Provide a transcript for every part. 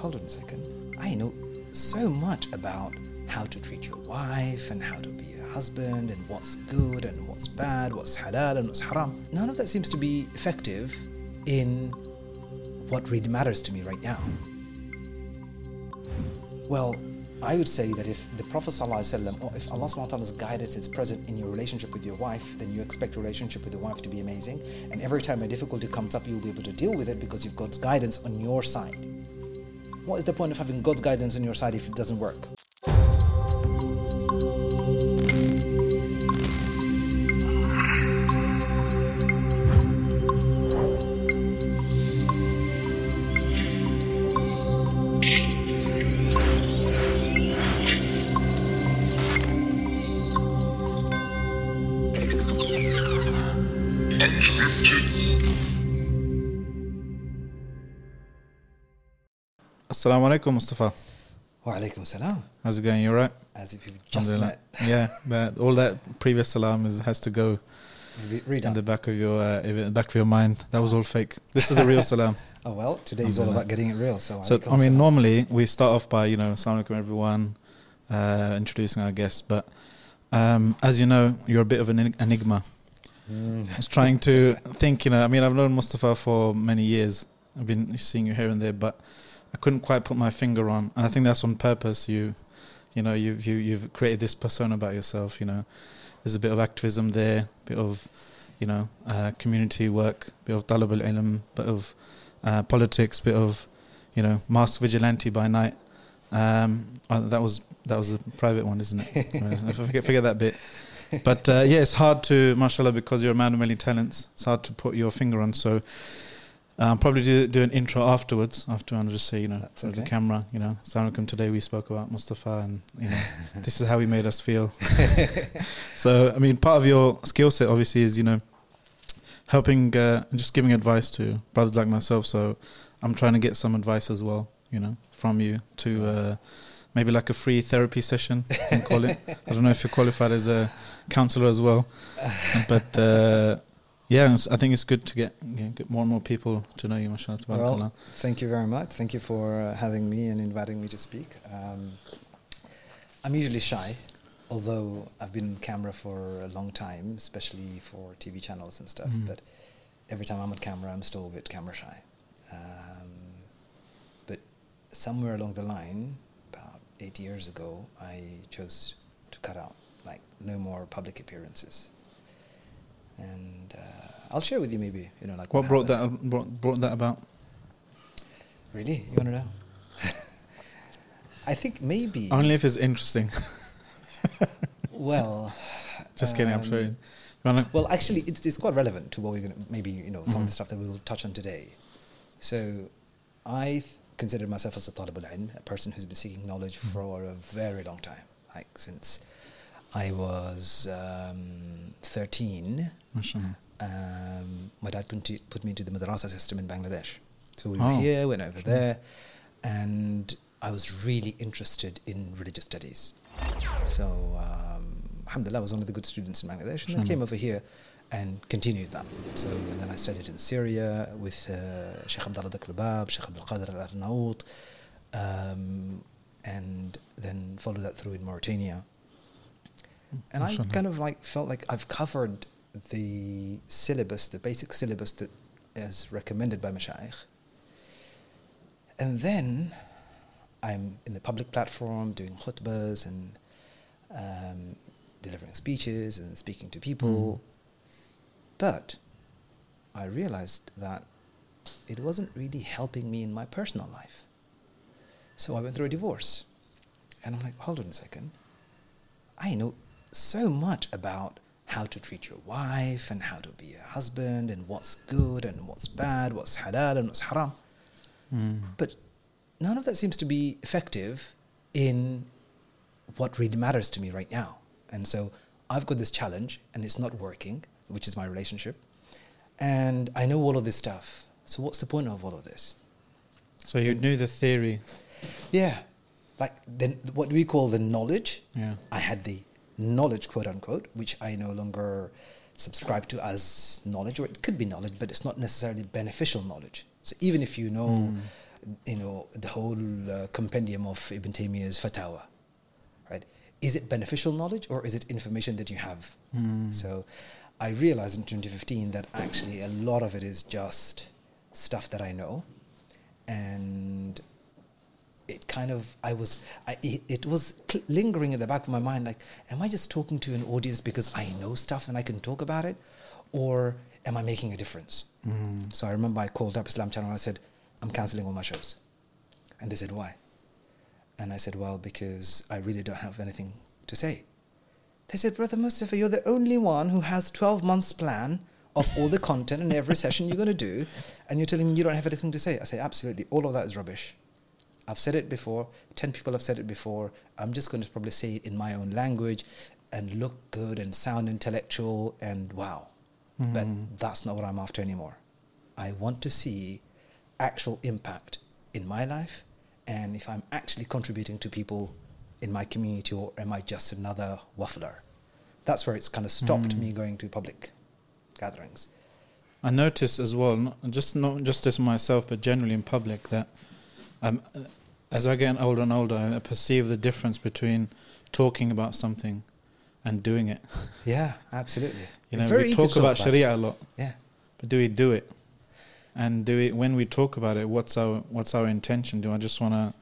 hold on a second. I know so much about how to treat your wife and how to be a husband and what's good and what's bad, what's halal and what's haram. None of that seems to be effective in what really matters to me right now. Well, I would say that if the Prophet ﷺ, or if Allah subhanahu guidance is present in your relationship with your wife, then you expect your relationship with your wife to be amazing. And every time a difficulty comes up, you'll be able to deal with it because you've God's guidance on your side. What is the point of having God's guidance on your side if it doesn't work? Assalamu alaikum, Mustafa. Wa alaikum salam. How's it going? You alright? As if you've just met. Yeah, but all that previous salam is, has to go in the back of your uh, back of your mind. That was all fake. This is the real salam. Oh well, today's all about getting it real. So, so I mean, normally we start off by you know, assalamu alaikum everyone, uh, introducing our guests. But um, as you know, you're a bit of an enigma. Mm. I was trying to think. You know, I mean, I've known Mustafa for many years. I've been seeing you here and there, but I couldn't quite put my finger on. And I think that's on purpose. You, you know, you've you, you've created this persona about yourself. You know, there's a bit of activism there, a bit of, you know, uh, community work, a bit of talab al ilm, bit of uh, politics, bit of, you know, mask vigilante by night. Um, uh, that was that was a private one, isn't it? I forget, forget that bit. But uh, yeah, it's hard to, mashallah, because you're a man of many talents. It's hard to put your finger on. So um, probably do, do an intro afterwards. After I'll just say, you know, to okay. the camera, you know, Assalamualaikum. Today we spoke about Mustafa, and you know, this is how he made us feel. so, I mean, part of your skill set obviously is, you know, helping uh, and just giving advice to brothers like myself. So, I'm trying to get some advice as well, you know, from you to uh, maybe like a free therapy session. can call it. I don't know if you're qualified as a counselor as well, but. Uh, yeah, I think it's good to get, get more and more people to know you, mashallah. Well, thank you very much. Thank you for uh, having me and inviting me to speak. Um, I'm usually shy, although I've been on camera for a long time, especially for TV channels and stuff. Mm. But every time I'm on camera, I'm still a bit camera shy. Um, but somewhere along the line, about eight years ago, I chose to cut out, like, no more public appearances and uh, I'll share with you maybe you know like what, what brought that brought, brought that about. Really, you want to know? I think maybe only if it's interesting. well, just um, kidding. I'm sure. Um, well, actually, it's it's quite relevant to what we're going to maybe you know some mm-hmm. of the mm-hmm. stuff that we'll touch on today. So, I consider myself as a talib al a person who's been seeking knowledge mm-hmm. for a very long time, like since I was um, 13. Um, my dad put, put me into the madrasa system in Bangladesh. So we were oh. here, went over there, and I was really interested in religious studies. So, um, alhamdulillah, I was one of the good students in Bangladesh, and I came over here and continued that. So, and then I studied in Syria with uh, Sheikh Abdullah Daklubab, Sheikh Abdul Qadir al Arnaout, um, and then followed that through in Mauritania and I kind of like felt like I've covered the syllabus, the basic syllabus that is recommended by Mashaykh. And then I'm in the public platform doing khutbahs and um, delivering speeches and speaking to people. Mm. But I realized that it wasn't really helping me in my personal life. So I went through a divorce. And I'm like, hold on a second. I know so much about how to treat your wife and how to be a husband and what's good and what's bad, what's halal and what's haram. Mm. But none of that seems to be effective in what really matters to me right now. And so I've got this challenge and it's not working, which is my relationship. And I know all of this stuff. So what's the point of all of this? So you knew the theory. Yeah. Like then what we call the knowledge. Yeah. I had the knowledge, quote unquote, which I no longer subscribe to as knowledge, or it could be knowledge, but it's not necessarily beneficial knowledge. So even if you know mm. you know, the whole uh, compendium of Ibn Taymiyyah's fatwa, right? Is it beneficial knowledge or is it information that you have? Mm. So I realized in 2015 that actually a lot of it is just stuff that I know. And it kind of, I was, I, it, it was cl- lingering in the back of my mind like, am I just talking to an audience because I know stuff and I can talk about it? Or am I making a difference? Mm. So I remember I called up Islam Channel and I said, I'm cancelling all my shows. And they said, why? And I said, well, because I really don't have anything to say. They said, Brother Mustafa, you're the only one who has 12 months plan of all the content and every session you're going to do, and you're telling me you don't have anything to say. I say, absolutely, all of that is rubbish. I've said it before, 10 people have said it before. I'm just going to probably say it in my own language and look good and sound intellectual and wow. But Mhm. that's not what I'm after anymore. I want to see actual impact in my life and if I'm actually contributing to people in my community or am I just another waffler? That's where it's kind of stopped Mm. me going to public gatherings. I notice as well, not just not just as myself, but generally in public, that um, as I get older and older, I perceive the difference between talking about something and doing it. Yeah, absolutely. You know, we easy talk to about Sharia a lot, Yeah. but do we do it? And do we when we talk about it? What's our what's our intention? Do I just want to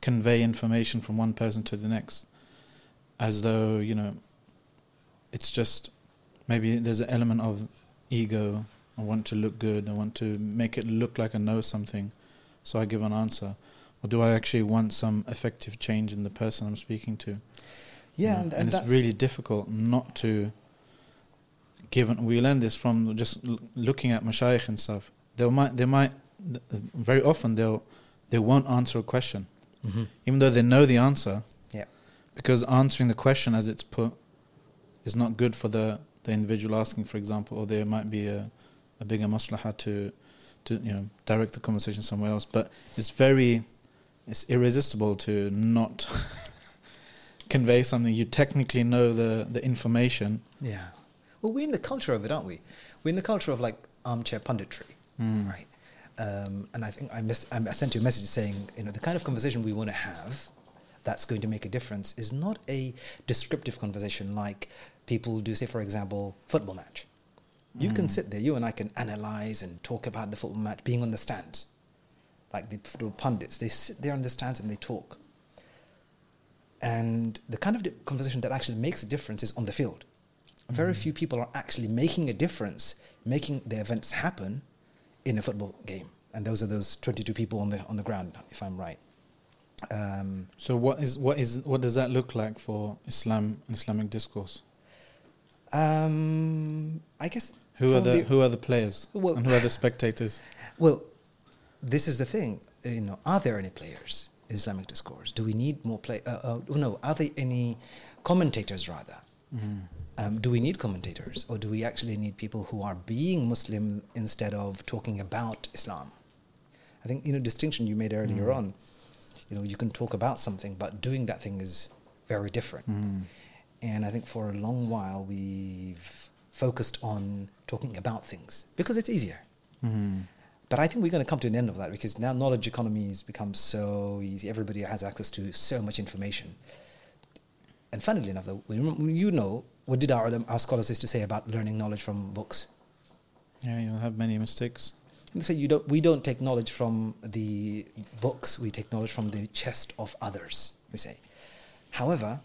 convey information from one person to the next, as though you know? It's just maybe there's an element of ego. I want to look good. I want to make it look like I know something, so I give an answer. Or do I actually want some effective change in the person I'm speaking to? You Yeah, know, and, and, and it's really difficult not to. Given we learn this from just l- looking at mashayikh and stuff. They might, they might, th- very often they'll, they won't answer a question, Mhm. even though they know the answer. Yeah. Because answering the question as it's put is not good for the the individual asking, for example, or there might be a, a bigger maslaha to, to you know direct the conversation somewhere else. But it's very, it's irresistible to not convey something. You technically know the the information. Yeah. Well, we're in the culture of it, aren't we? We're in the culture of like armchair punditry, Mm. right? Um, and I think I, missed, I sent you a message saying, you know, the kind of conversation we want to have that's going to make a difference is not a descriptive conversation like people do, say, for example, football match. You can Mm. sit there, you and I can analyze and talk about the football match being on the stands. Like the football pundits, they sit there on the stands and they talk. And the kind of conversation that actually makes a difference is on the field. Very few people are actually making a difference, making the events happen in a football game. And those are those 22 people on the, on the ground, if I'm right. Um, So what is what is what does that look like for Islam Islamic discourse? um, I guess. Who are the, who are the players Well- and who are the spectators? Well, this is the thing. You know, are there any players in Islamic discourse? Do we need more play? Uh, uh, no, are there any commentators rather? Mm. Um, do we need commentators, or do we actually need people who are being Muslim instead of talking about Islam? I think you know distinction you made earlier Mm. on. You know, you can talk about something, but doing that thing is very different. Mm. And I think for a long while we've focused on talking about things because it's easier. Mm. But I think we're going to come to an end of that because now knowledge economy has become so easy. Everybody has access to so much information. And funnily enough, though, you know, what did our, our scholars used to say about learning knowledge from books? Yeah, you'll have many mistakes. They say you don't, we don't take knowledge from the books, we take knowledge from the chest of others, we say. However,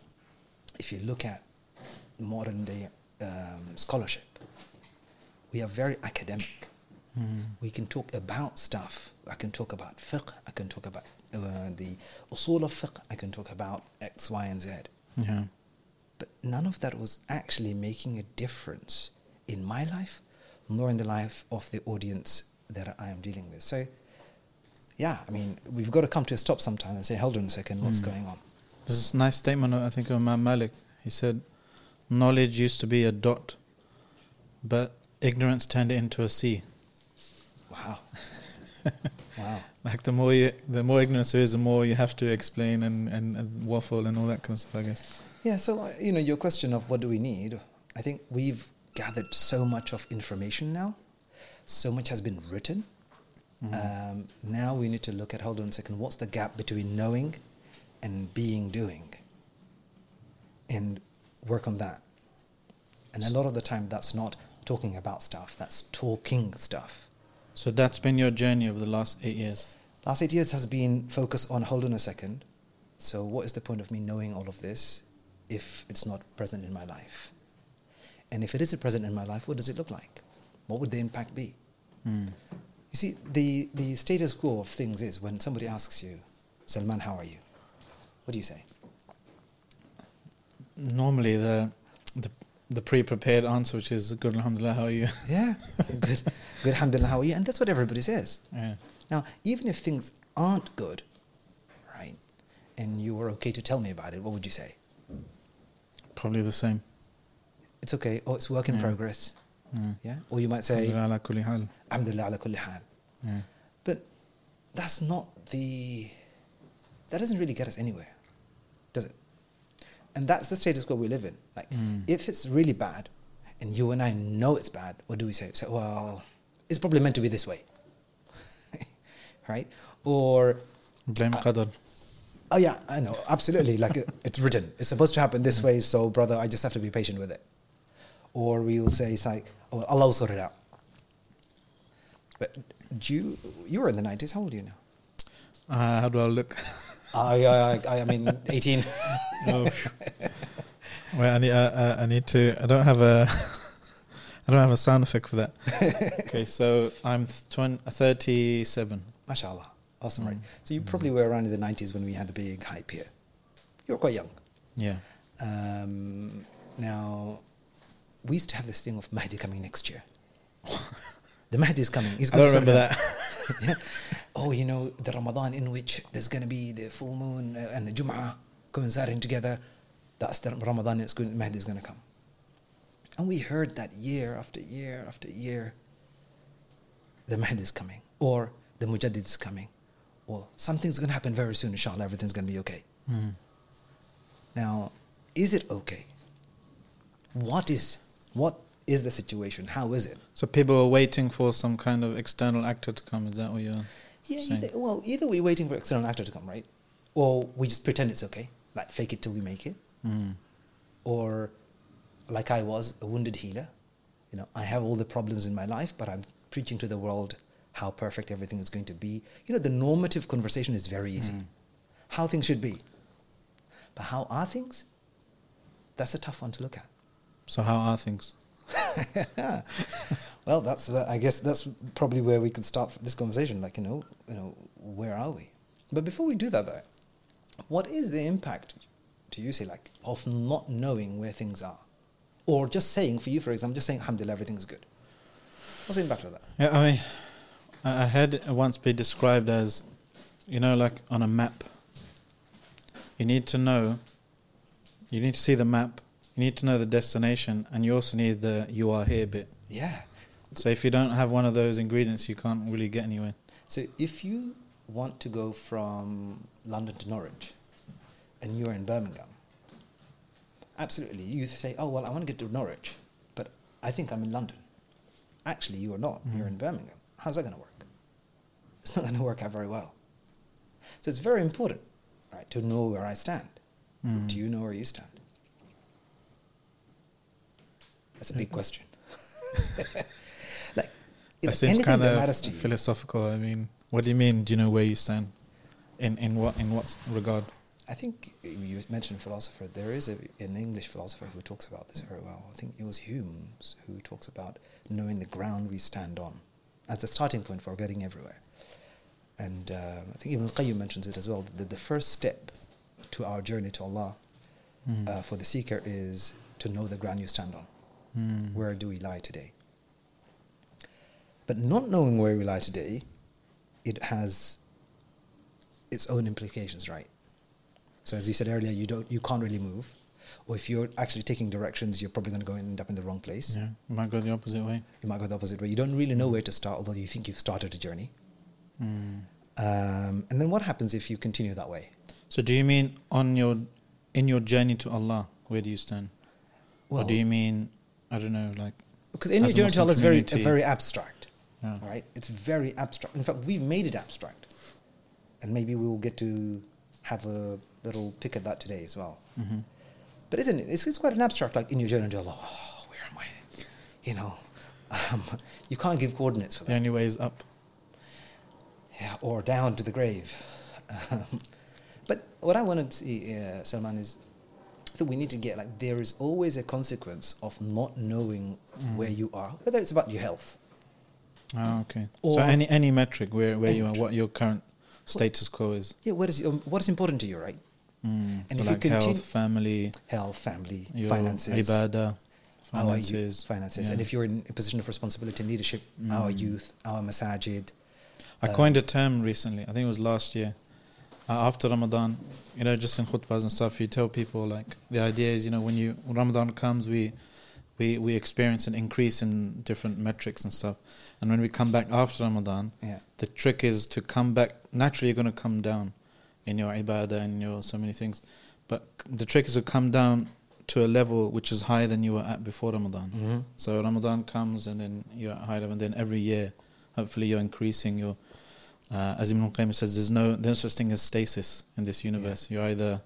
if you look at modern day um, scholarship, we are very academic. Mm. We can talk about stuff. I can talk about fiqh, I can talk about uh, the usul of fiqh, I can talk about X, Y, and Z. Yeah. But none of that was actually making a difference in my life, nor in the life of the audience that I am dealing with. So, yeah, I mean, we've got to come to a stop sometime and say, hold on a second, what's Mm. going on? There's a nice statement, I think, of Imam Malik. He said, Knowledge used to be a dot, but ignorance turned it into a sea. Wow. wow. Like the more you, the more ignorance there is, the more you have to explain and, and, and waffle and all that kind of stuff, I guess. Yeah, so, uh, you know, your question of what do we need, I think we've gathered so much of information now, so much has been written, Um, now we need to look at, hold on a second, what's the gap between knowing and being doing? And work on that. And a lot of the time, that's not talking about stuff, that's talking stuff. So that's been your journey over the last eight years. Last eight years has been focused on, hold on a second. So, what is the point of me knowing all of this if it's not present in my life? And if it isn't present in my life, what does it look like? What would the impact be? Mm. You see, the, the status quo of things is when somebody asks you, Salman, how are you? What do you say? Normally, the the pre-prepared answer, which is "Good, Alhamdulillah, how are you?" Yeah, good, good, alhamdulillah, how are you? And that's what everybody says. yeah. Now, even if things aren't good, right, and you were okay to tell me about it, what would you say? Probably the same. It's okay. or it's work in Yeah. progress. Mm. Yeah. Or you might say, Alhamdulillah ala kulli hal. Alhamdulillah ala kulli hal. Yeah. But that's not the. That doesn't really get us anywhere, does it? And that's the status quo we live in. Like, Mm. if it's really bad, and you and I know it's bad, what do we say? So, well, it's probably meant to be this way, right? Or, Blame qadar. oh yeah, I know, absolutely. like it, it's written. It's supposed to happen this way. So, brother, I just have to be patient with it. Or we'll say, it's like, oh, Allah will sort it out. But do you, you were in the 90s. How old are you now? Uh, how do I look? I, I, I, I mean, 18. oh. Wait, I need. Uh, uh, I need to. I don't have a. I don't have a sound effect for that. okay, so I'm th- twen- 37. MashaAllah. Awesome, right? Mm. So you probably were around in the 90s when we had the big hype here. You were quite young. Yeah. Um, now, we used to have this thing of Mahdi coming next year. the Mahdi is coming. He's I don't to remember that. yeah. Oh, you know, the Ramadan in which there's going to be the full moon uh, and the Jum'ah coinciding together. That's the Ramadan it's going, Mahdi is going to come. And we heard that year after year after year. The Mahdi is coming. Or the Mujaddid is coming. Or something's going to happen very soon, inshallah. Everything's going to be okay. Mm. Now, is it okay? What is what is the situation? How is it? So people are waiting for some kind of external actor to come. Is that what you're Yeah, either, well, either we're waiting for external actor to come, right? Or we just pretend it's okay, like fake it till we make it. Mm. Or like I was, a wounded healer. You know, I have all the problems in my life, but I'm preaching to the world how perfect everything is going to be. You know, the normative conversation is very easy. Mm. How things should be. But how are things? That's a tough one to look at. So how are things? well, that's where- I guess that's probably where we could start this conversation. Like, you know, you know, where are we? But before we do that, though, what is the impact, do you say, like, of not knowing where things are, or just saying for you, for example, just saying, "Alhamdulillah, everything's good." What's the impact of that? Yeah, I mean, I I had once be described as, you know, like on a map. You need to know. You need to see the map. You need to know the destination, and you also need the "you are here" bit. Yeah. So if you don't have one of those ingredients, you can't really get anywhere. So if you want to go from London to Norwich, and you're in Birmingham, absolutely, you say, "Oh well, I want to get to Norwich, but I think I'm in London." Actually, you are not. You're in. Birmingham. How's that going to work? It's not going to work out very well. So it's very important, right, to know where I stand. Mm. Do you know where you stand? That's a big question. That seems kind that of matters to you. philosophical. I mean, what do you mean? Do you know where you stand? In in what in what regard? I think you mentioned philosopher. There is a, an English philosopher who talks about this very well. I think it was Hume who talks about knowing the ground we stand on as the starting point for getting everywhere. And um, I think Ibn Qayyim mentions it as well. That the first step to our journey to Allah Mm. uh, for the seeker is to know the ground you stand on. Mm. Where do we lie today? But not knowing where we lie today, it has its own implications, right? So as you said earlier, you don't, you can't really move, or if you're actually taking directions, you're probably going to go and end up in the wrong place. Yeah, you might go the opposite way. You might go the opposite way. You don't really know where to start, although you think you've started a journey. Mm. Um, and then what happens if you continue that way? So do you mean on your in your journey to Allah? Where do you stand? or do you mean I don't know, like because in your journey to Allah is very very abstract. Yeah. Right? It's very abstract. In fact, we've made it abstract. And maybe we'll get to have a little pick at that today as well. hmm But isn't it? It's, it's quite an abstract, like in your journey to Allah. Oh, where am I? You know, um, you can't give coordinates for The that. only way is up. Yeah, or down to the grave. Um, but what I wanted to see, uh, Salman, is that we need to get like there is always a consequence of not knowing Mm. where you are, whether it's about your health. Oh, okay. Or- so any any metric where, where Any you are, what your current status quo is. Yeah, what is um, what is important to you, right? Mm. And So if you like health, continue- family, Health, family, finances, ibadah, are you? finances. Finances, yeah. and if you're in a position of responsibility and leadership, our Mm. youth, our masajid. I uh, coined a term recently. I think it was last year. Uh, after Ramadan, you know, just in khutbahs and stuff, you tell people like the idea is, you know, when you when Ramadan comes, we we we experience an increase in different metrics and stuff, and when we come back after Ramadan, Yeah, the trick is to come back. Naturally, you're going to come down in your ibadah and your so many things, but the trick is to come down to a level which is higher than you were at before Ramadan. mm-hmm. So Ramadan comes and then you're at high level, and then every year, hopefully, you're increasing your. Uh, as Ibn Qayyim says, there's no there's no such thing as stasis in this universe. You're either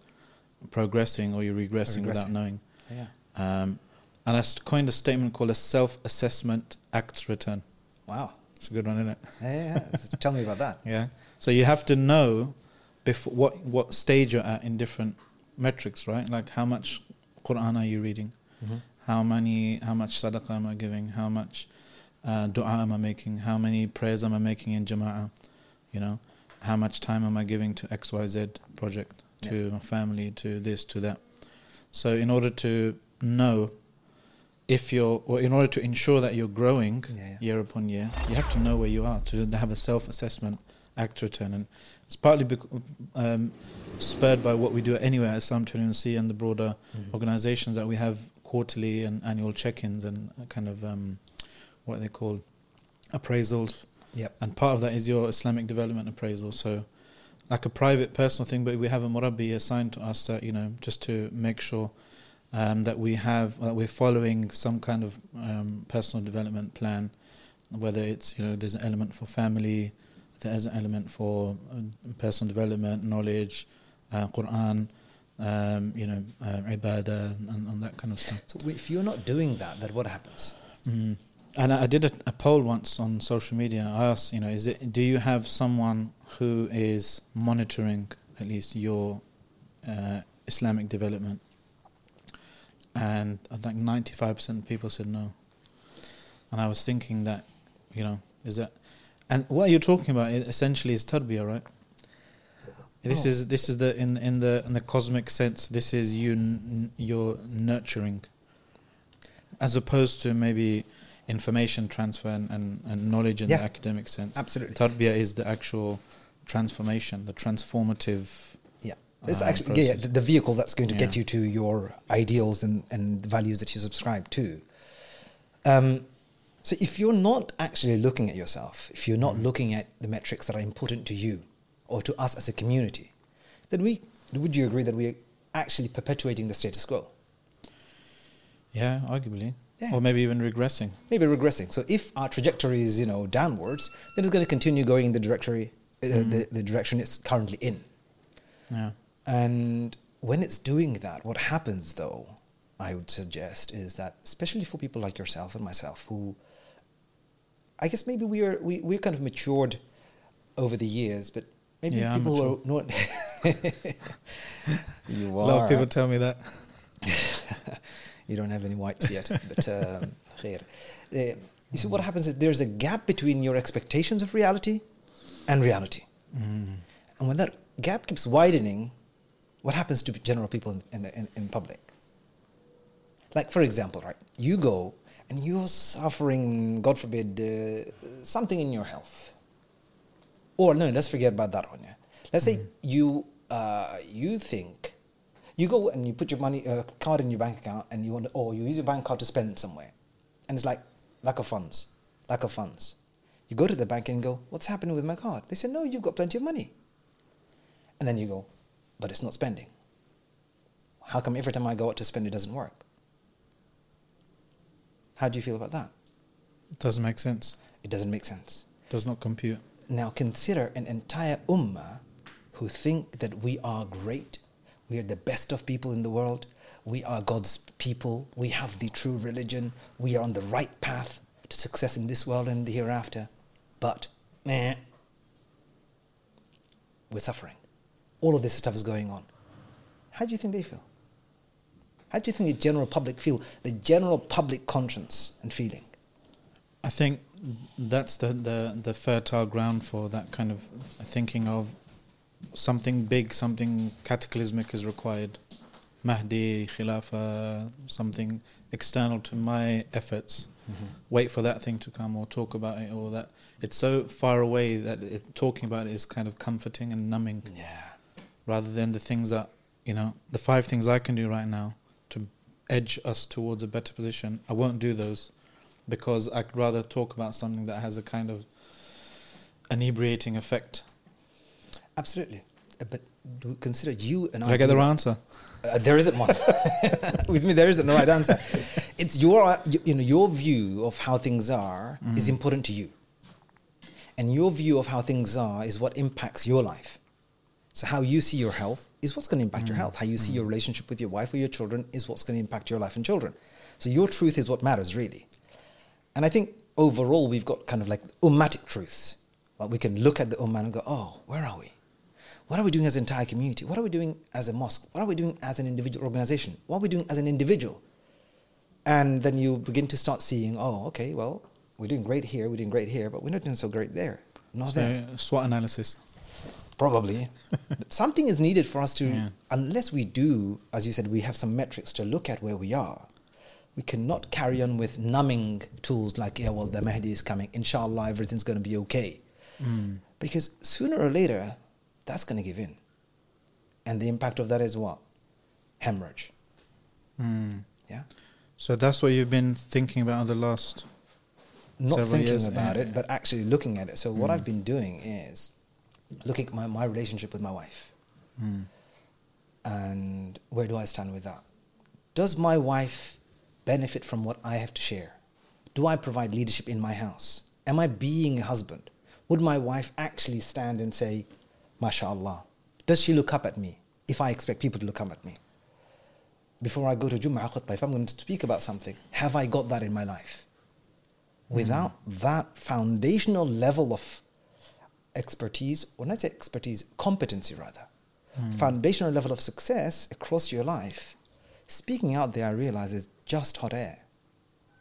progressing or you're regressing, without knowing. yeah. Um, and I coined a statement called a self-assessment acts return. Wow. It's a good one, isn't it? Yeah, yeah, yeah. Tell me about that. Yeah. So you have to know before what what stage you're at in different metrics, right? Like how much Quran are you reading? Mm-hmm. how many how much sadaqah am I giving how much uh, dua am I making how many prayers am I making in jama'ah you know how much time am I giving to XYZ project to my family to this to that so in order to know if you're or in order to ensure that you're growing Yeah, yeah. year upon year you have to know where you are to have a self-assessment act return and it's partly bec- um, spurred by what we do anywhere at Islam 21C and the broader Mhm. organizations that we have quarterly and annual check-ins and kind of um, what they call appraisals. Yep. And part of that is your Islamic development appraisal. So, like a private, personal thing, but we have a murabbi assigned to us that you know just to make sure um, that we have that we're following some kind of um, personal development plan, whether it's you know there's an element for family, there's an element for uh, personal development, knowledge, uh, Quran, um, you know, uh, ibadah, and, and that kind of stuff. So if you're not doing that, then what happens? Mm. And I I did a, a poll once on social media. I asked, you know, is it do you have someone who is monitoring at least your uh, Islamic development? And I think ninety five percent of people said no. And I was thinking that, you know, is that, and what you're talking about essentially is tarbiyah, right? This Oh. is this is the in in the in the cosmic sense. This is you n- you're nurturing, as opposed to maybe information transfer and, and, and knowledge in Yeah. the academic sense. Absolutely. Tarbiyah is the actual transformation, the transformative. Yeah. It's uh, actually yeah, the, vehicle that's going to get you to your ideals and, and the values that you subscribe to. Um, so if you're not actually looking at yourself, if you're not Mm-hmm. looking at the metrics that are important to you or to us as a community, then we would you agree that we're actually perpetuating the status quo? Yeah, arguably, Yeah. or maybe even regressing. maybe regressing. So if our trajectory is you know downwards, then it's going to continue going in the directory, uh, Mhm. the, the direction it's currently in. Yeah. And when it's doing that, what happens though, I would suggest, is that especially for people like yourself and myself, who I guess maybe we are we we're kind of matured over the years, but maybe Yeah, people who are not. you are A lot of people tell me that. you don't have any whites yet, but um. Uh, you see, what happens is there's a gap between your expectations of reality and reality. Mm. And when that gap keeps widening, what happens to general people in, in, the, in, in public? Like, for example, right, you go and you're suffering, God forbid, uh, something in your health. Or, no, let's forget about that one. Let's say you, uh, you think, you go and you put your money, uh, card in your bank account and you want to, or you use your bank card to spend somewhere. And it's like, lack of funds, lack of funds. You go to the bank and go, what's happening with my card? They say, no, you've got plenty of money. And then you go, but it's not spending. How come every time I go out to spend it doesn't work? How do you feel about that? It doesn't make sense. It doesn't make sense. Does not compute. Now consider an entire ummah who think that we are great, we are the best of people in the world, we are God's people, we have the true religion, we are on the right path to success in this world and the hereafter. But, meh, we're suffering. All of this stuff is going on. How do you think they feel? How do you think the general public feel? The general public conscience and feeling? I think that's the, the, the fertile ground for that kind of thinking of something big, something cataclysmic is required. Mahdi, Khilafah, something external to my efforts. Mm-hmm. Wait for that thing to come or talk about it or that. It's so far away that it, talking about it is kind of comforting and numbing Yeah. Rather than the things that, you know, the five things I can do right now to edge us towards a better position. I won't do those because I'd rather talk about something that has a kind of inebriating effect. Absolutely. Uh, But do consider you and Did I get the right answer? Uh, there isn't one. With me, there isn't the right answer. It's your, you you know, your view of how things are is important to you, and your view of how things are is what impacts your life. So how you see your health is what's going to impact your mm. health. How you see your mm. relationship with your wife or your children is what's going to impact your life and children. So your truth is what matters really. And I think overall we've got kind of like ummatic truths. Like we can look at the ummah and go, oh, where are we? What are we doing as an entire community? What are we doing as a mosque? What are we doing as an individual organization? What are we doing as an individual? And then you begin to start seeing, oh, okay, well, we're doing great here, we're doing great here, but we're not doing so great there. Not there. Uh, SWOT analysis. Probably. Something is needed for us to, Yeah. unless we do, as you said, we have some metrics to look at where we are. We cannot carry on with numbing tools like, yeah, well, the Mahdi is coming. Inshallah, everything's going to be okay. Mm. Because sooner or later, that's going to give in. And the impact of that is what? Hemorrhage. Mm. Yeah? So that's what you've been thinking about the last. Not thinking years, about yeah. it, but actually looking at it. So, what Mm. I've been doing is looking at my, my relationship with my wife. Mm. And where do I stand with that? Does my wife benefit from what I have to share? Do I provide leadership in my house? Am I being a husband? Would my wife actually stand and say, MashaAllah? Does she look up at me if I expect people to look up at me? Before I go to Jum'ah khutbah, if I'm going to speak about something, have I got that in my life? Without that foundational level of expertise, or not say expertise, competency rather, foundational level of success across your life, speaking out there, I realize is just hot air.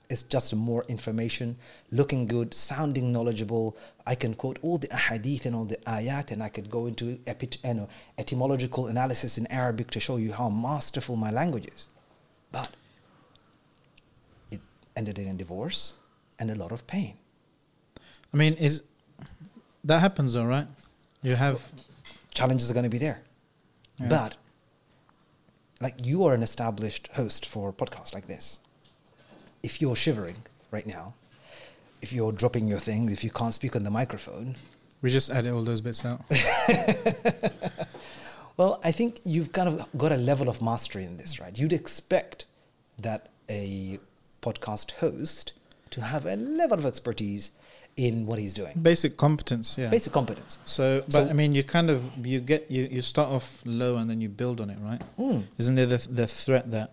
It's just more information, looking good, sounding knowledgeable. I can quote all the ahadith and all the ayat, and I could go into epi- you know, etymological analysis in Arabic to show you how masterful my language is. But it ended in a divorce and a lot of pain. I mean, is that happens though, right? You have. challenges are going to be there. Yeah. But like you are an established host for podcasts like this. If you're shivering right now, if you're dropping your things, if you can't speak on the microphone, We just edit all those bits out. well, I think you've kind of got a level of mastery in this, right? You'd expect that a podcast host to have a level of expertise in what he's doing. Basic competence, yeah. Basic competence. So, but So- I mean, you kind of you get you, you start off low and then you build on it, right? Mm. Isn't there the the threat that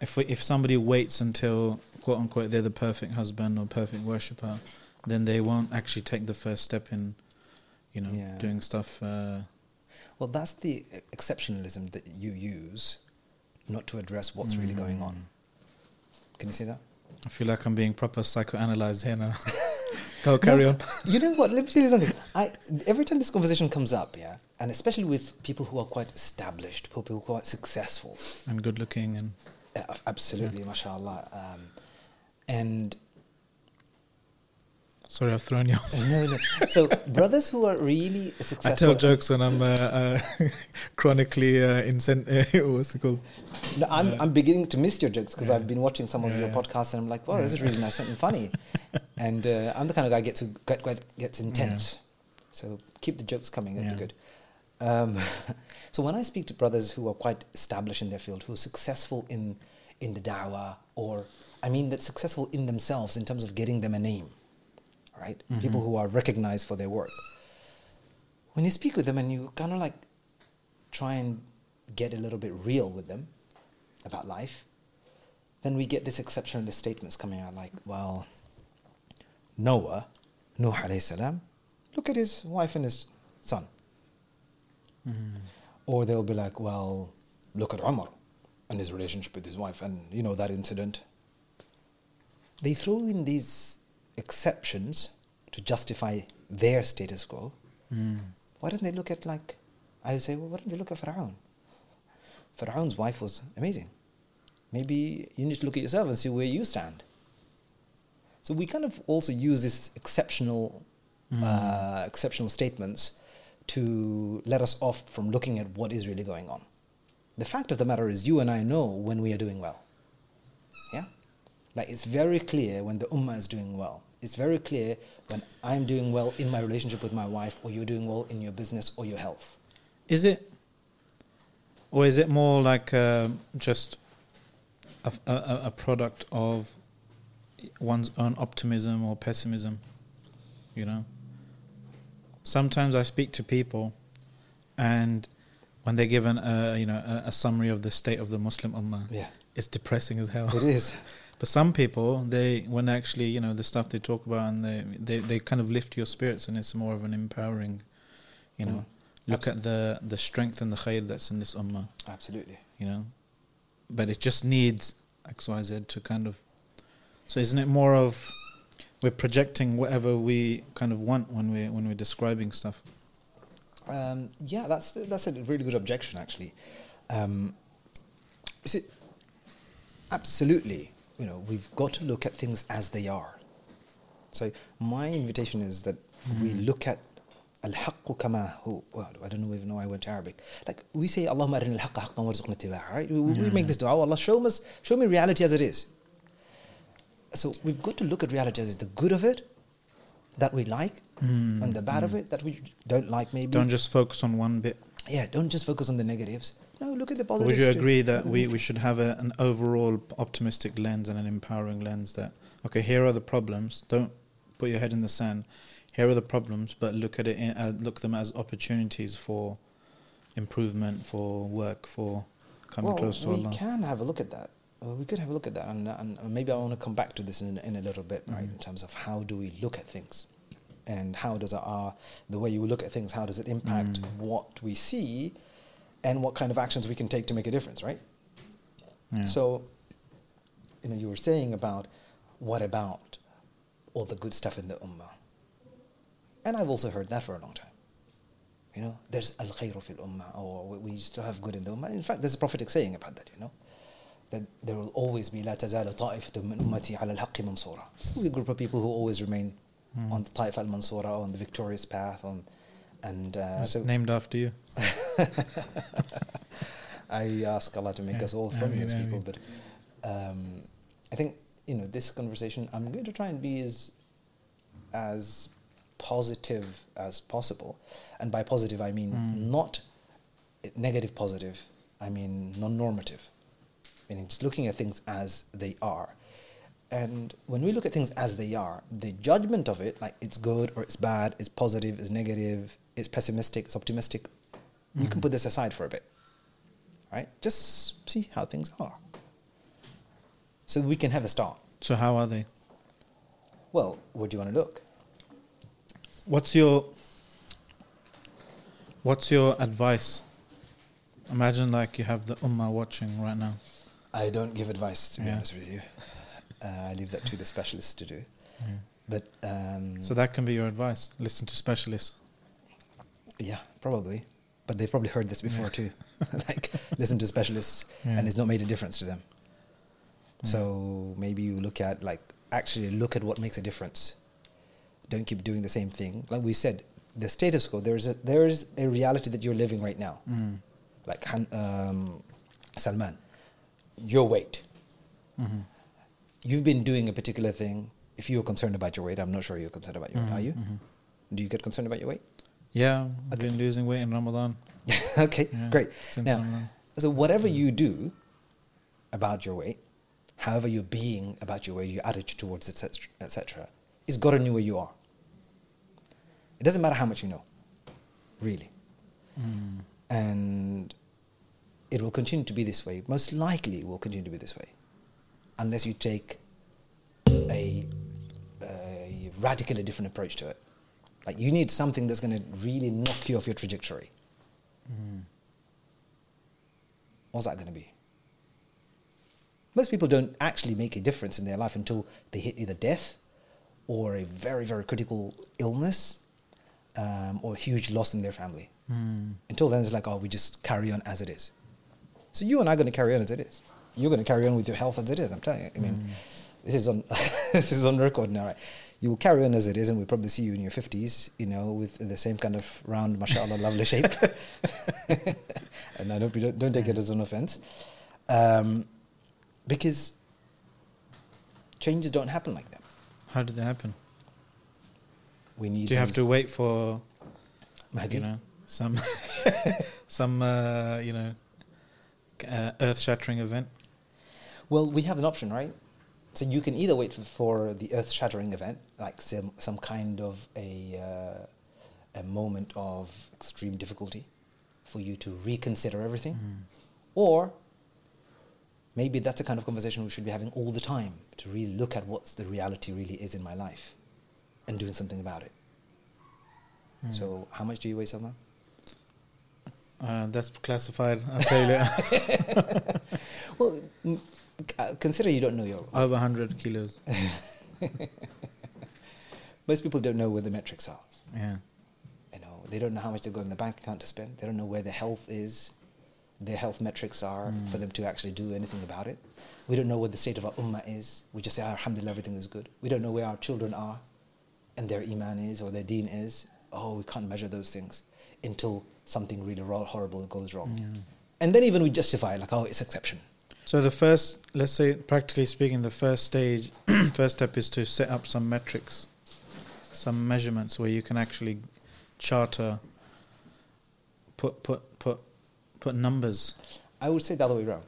if we, if somebody waits until quote unquote they're the perfect husband or perfect worshipper, then they won't actually take the first step in, you know, Yeah. doing stuff. Uh, Well, that's the exceptionalism that you use not to address what's really going on. Can you see that? I feel like I'm being proper psychoanalyzed here now. Carry No, on. You know what? Let me tell you something. I, every time this conversation comes up, yeah, and especially with people who are quite established, people who are quite successful, And good looking and absolutely, mashallah. Um, and sorry, I've thrown you. off. no, no. So brothers who are really successful. I tell jokes when I'm uh, uh, chronically uh, incent. Uh, what's it called? No, I'm, I'm beginning to miss your jokes because Yeah. I've been watching some of Yeah, your yeah. podcasts and I'm like, wow, this is really nice, something funny. and uh, I'm the kind of guy gets who get, get, gets intense. So keep the jokes coming. That'd be good. Um, so when I speak to brothers who are quite established in their field, who are successful in in the da'wah, or I mean that successful in themselves in terms of getting them a name, right? Mm-hmm. People who are recognized for their work. When you speak with them and you kind of like try and get a little bit real with them about life, then we get this exceptionalist statements coming out like, well, Noah, Nuh alayhi salam, look at his wife and his son. Mm-hmm. Or they'll be like, well, look at Umar and his relationship with his wife and, you know, that incident. They throw in these exceptions to justify their status quo. Mm. Why don't they look at, like, I would say, well, why don't you look at Fir'aun? Fir'aun's wife was amazing. Maybe you need to look at yourself and see where you stand. So we kind of also use this exceptional, uh, exceptional statements to let us off from looking at what is really going on. The fact of the matter is, you and I know when we are doing well. Like it's very clear when the ummah is doing well. It's very clear when I'm doing well in my relationship with my wife, or you're doing well in your business or your health. Is it, or is it more like um just a, a, a product of one's own optimism or pessimism? You know. Sometimes I speak to people, and when they're given a you know a, a summary of the state of the Muslim ummah, Yeah, it's depressing as hell. it is. But some people, they when actually you know the stuff they talk about, and they they, they kind of lift your spirits, and it's more of an empowering, you know. Mm. Look at the the strength and the khair that's in this ummah, Absolutely. you know. But it just needs X Y Z to kind of. So isn't it more of we're projecting whatever we kind of want when we when we're describing stuff? Um, yeah, that's that's a really good objection, actually. Um, is it absolutely? You know, we've got to look at things as they are. So my invitation is that we look at الحق كما هو well, I don't know even know I went Arabic like we say اللهم أرنا الحق حقا وارزقنا اتباعه right we, we make this dua Allah show us show me reality as it is so we've got to look at reality as the good of it that we like and the bad of it that we don't like maybe Don't just focus on one bit. yeah, don't just focus on the negatives. no, look at the But positives. would you too. agree that we, we should have a, an overall optimistic lens and an empowering lens that, okay, here are the problems. Don't put your head in the sand. Here are the problems, but look at it, in, uh, look them as opportunities for improvement, for work, for coming well, close to we Allah. can have a look at that. Well, we could have a look at that, and, and maybe I want to come back to this in, in a little bit, right? Mm. In terms of how do we look at things, and how does our the way you look at things, how does it impact Mm. what we see, and what kind of actions we can take to make a difference, right? Yeah. So, you know, you were saying about what about all the good stuff in the ummah, and I've also heard that for a long time. You know, there's al khayru fil ummah, or we- we still have good in the ummah. In fact, there's a prophetic saying about that. You know, that there will always be لا تزال طائفة من أمتي على الحق منصورة. A group of people who always remain Mm. on the طائفة المنصورة, on the victorious path, on and uh, It's so named after you. I ask Allah to make Yeah. us all from Ameen, those people. But um, I think you know this conversation. I'm going to try and be as as positive as possible, and by positive I mean Mm. not negative positive. I mean non-normative, meaning just looking at things as they are. And when we look at things as they are, the judgment of it, like it's good or it's bad, it's positive, it's negative, it's pessimistic, it's optimistic, you can Mhm. put this aside for a bit. Right? Just see how things are. So we can have a start. So how are they? Well, where do you want to look? What's your What's your advice? Imagine like you have the ummah watching right now. I don't give advice, to be Yeah. honest with you. Uh, I leave that to the specialists to do. But um, So that can be your advice. Listen to specialists. yeah, probably. But they've probably heard this before Yeah. too. like, listen to specialists, Yeah. and it's not made a difference to them. Yeah. So maybe you look at like actually look at what makes a difference. Don't keep doing the same thing. Like we said, the status quo. There's a there's a reality that you're living right now. Mm. Like Han, um, Salman, your weight. hmm You've been doing a particular thing. If you're concerned about your weight, I'm not sure you're concerned about your weight. Are you? Mhm. Do you get concerned about your weight? Yeah, I've Okay. been losing weight in Ramadan. okay, Yeah, great. Now, Ramadan. so whatever you do about your weight, however you're being about your weight, your attitude towards etc., etc., is God knew where you are. It doesn't matter how much you know, really, Mm. and it will continue to be this way. Most likely, it will continue to be this way, unless you take a, a radically different approach to it. Like you need something that's going to really knock you off your trajectory. Mm. What's that going to be? Most people don't actually make a difference in their life until they hit either death or a very, very critical illness um, or a huge loss in their family. Mm. Until then, it's like, oh, we just carry on as it is. So you and I are going to carry on as it is. You're going to carry on with your health as it is. I'm telling you. I mean, this is on this is on record now. Right? You will carry on as it is, and we'll probably see you in your fifties. You know, with the same kind of round, mashallah, lovely shape. and I hope you don't, don't take it as an offense, um, because changes don't happen like that. How did that happen? We need. Do you have to wait for Mahdi? you know some some uh, you know uh, earth-shattering event? Well, we have an option, right? So you can either wait for, for the earth-shattering event, like some some kind of a uh, a moment of extreme difficulty, for you to reconsider everything, or maybe that's the kind of conversation we should be having all the time to really look at what the reality really is in my life, and doing something about it. Mm. So, how much do you weigh, Salman? Uh, that's classified. I'll tell you. Well, uh, consider you don't know your Over 100 kilos. most people don't know where the metrics are. Yeah. You know, they don't know how much they've got in the bank account to spend. They don't know where their health is, their health metrics are Mm. for them to actually do anything about it. We don't know what the state of our ummah is. We just say, "Ah, Alhamdulillah, everything is good. We don't know where our children are and their iman is or their deen is. Oh, we can't measure those things until something really horrible goes wrong. Yeah. And then even we justify, like, oh, it's exception. So the first, let's say, practically speaking, the first stage, first step is to set up some metrics, some measurements where you can actually charter, put put put put numbers. I would say the other way around.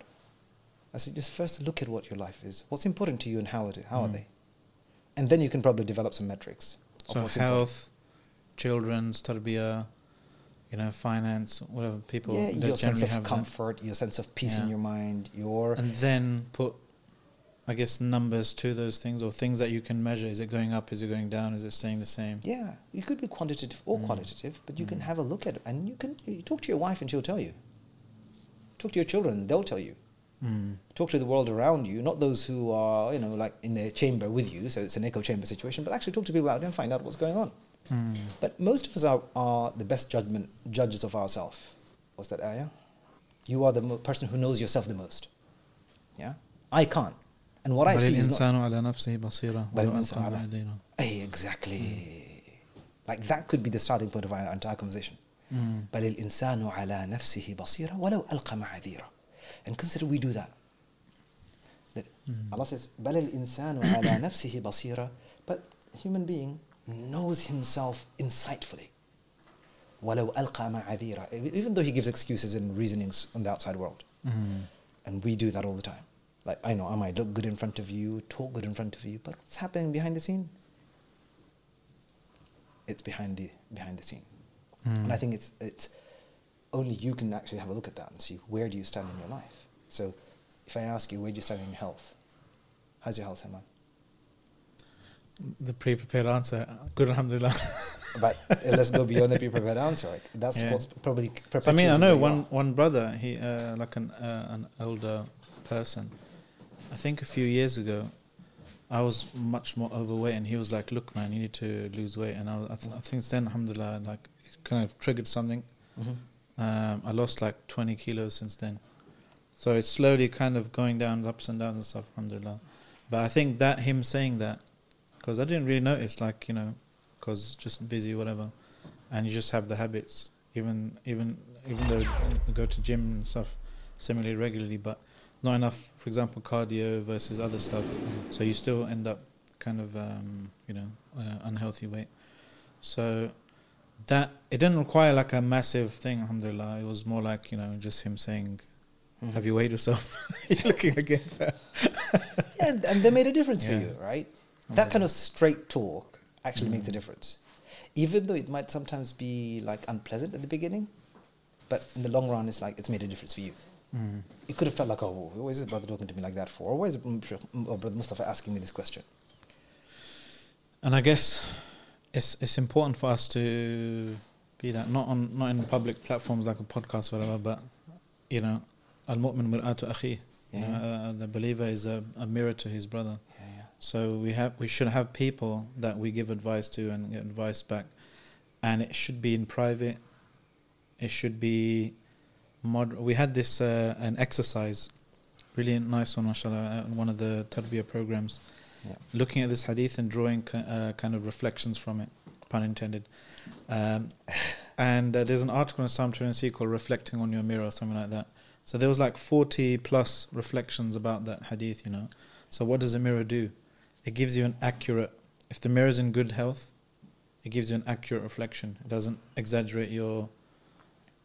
I said, just first look at what your life is. What's important to you and how, it, how are Mm. they? And then you can probably develop some metrics. of So what's important. health, children's tarbiyah, you know, finance, whatever people yeah, your sense of have that. comfort, your sense of peace in your mind, your and then put, I guess, numbers to those things or things that you can measure. Is it going up? Is it going down? Is it staying the same? yeah. You could be quantitative or Mm. qualitative, but you can Mm. have a look at it, and you can you talk to your wife, and she'll tell you. Talk to your children; they'll tell you. Mm. Talk to the world around you, not those who are you know like in their chamber with you, so it's an echo chamber situation. But actually, talk to people out there and find out what's going on. Mm. But most of us are, are the best judgment judges of ourselves. What's that ayah? You are the mo- person who knows yourself the most. Yeah, I can't. And what I بل see is not. الإنسان على نفسه بصيرة بل ولو الإنسان ألقى على- معاذيره. Hey, exactly. Like that could be the starting point of our entire conversation. Mm. بل الإنسان على نفسه بصيرة ولو ألقى معاذيره. And consider we do that. That Mm. Allah says بل الإنسان على نفسه بصيرة. But human being knows himself insightfully. Even though he gives excuses and reasonings on the outside world. Mm-hmm. And we do that all the time. Like, I know, I might look good in front of you, talk good in front of you, but what's happening behind the scene? It's behind the, behind the scene. Mm. And I think it's, it's only you can actually have a look at that and see where do you stand in your life. So if I ask you, where do you stand in your health? How's your health, Emma? The pre-prepared answer. Good, alhamdulillah. But let's go beyond the pre-prepared answer. Like, that's Yeah. what's probably So, I mean, I know one, are. one brother, he uh, like an uh, an older person. I think a few years ago, I was much more overweight, and he was like, "Look, man, you need to lose weight." And I, was, I, th- I think then, alhamdulillah, like it kind of triggered something. Mhm. Um, I lost like 20 kilos since then. So it's slowly kind of going down, ups and downs and stuff, alhamdulillah. But I think that him saying that, because I didn't really notice, like, you know, because just busy, whatever. And you just have the habits, even even even though you go to gym and stuff similarly regularly, but not enough, for example, cardio versus other stuff. So you still end up kind of, um, you know, uh, unhealthy weight. So that it didn't require like a massive thing, alhamdulillah. It was more like, you know, just him saying, Mhm. Have you weighed yourself? You're looking again yeah, and, and they made a difference for you, right? That kind of straight talk actually makes a difference. Even though it might sometimes be like unpleasant at the beginning, but in the long run, it's like it's made a difference for you. Mm. It could have felt like, oh, why is this brother talking to me like that for? Or why is mm, brother Mustafa asking me this question? And I guess it's it's important for us to be that not on not in public platforms like a podcast or whatever, but you know, al mu'min mir'atu akhi. You know, Yeah. uh, the believer is a, a mirror to his brother. So we have we should have people that we give advice to and get advice back, and it should be in private. It should be mod. We had this uh, an exercise, really nice one, mashallah, in one of the tarbiyah programs, Yeah. looking at this hadith and drawing uh, kind of reflections from it, pun intended. Um, and uh, there's an article in Islam21c called "Reflecting on Your Mirror" or something like that. So there was like 40 plus reflections about that hadith, you know. So what does a mirror do? It gives you an accurate. If the mirror's in good health, it gives you an accurate reflection. It doesn't exaggerate your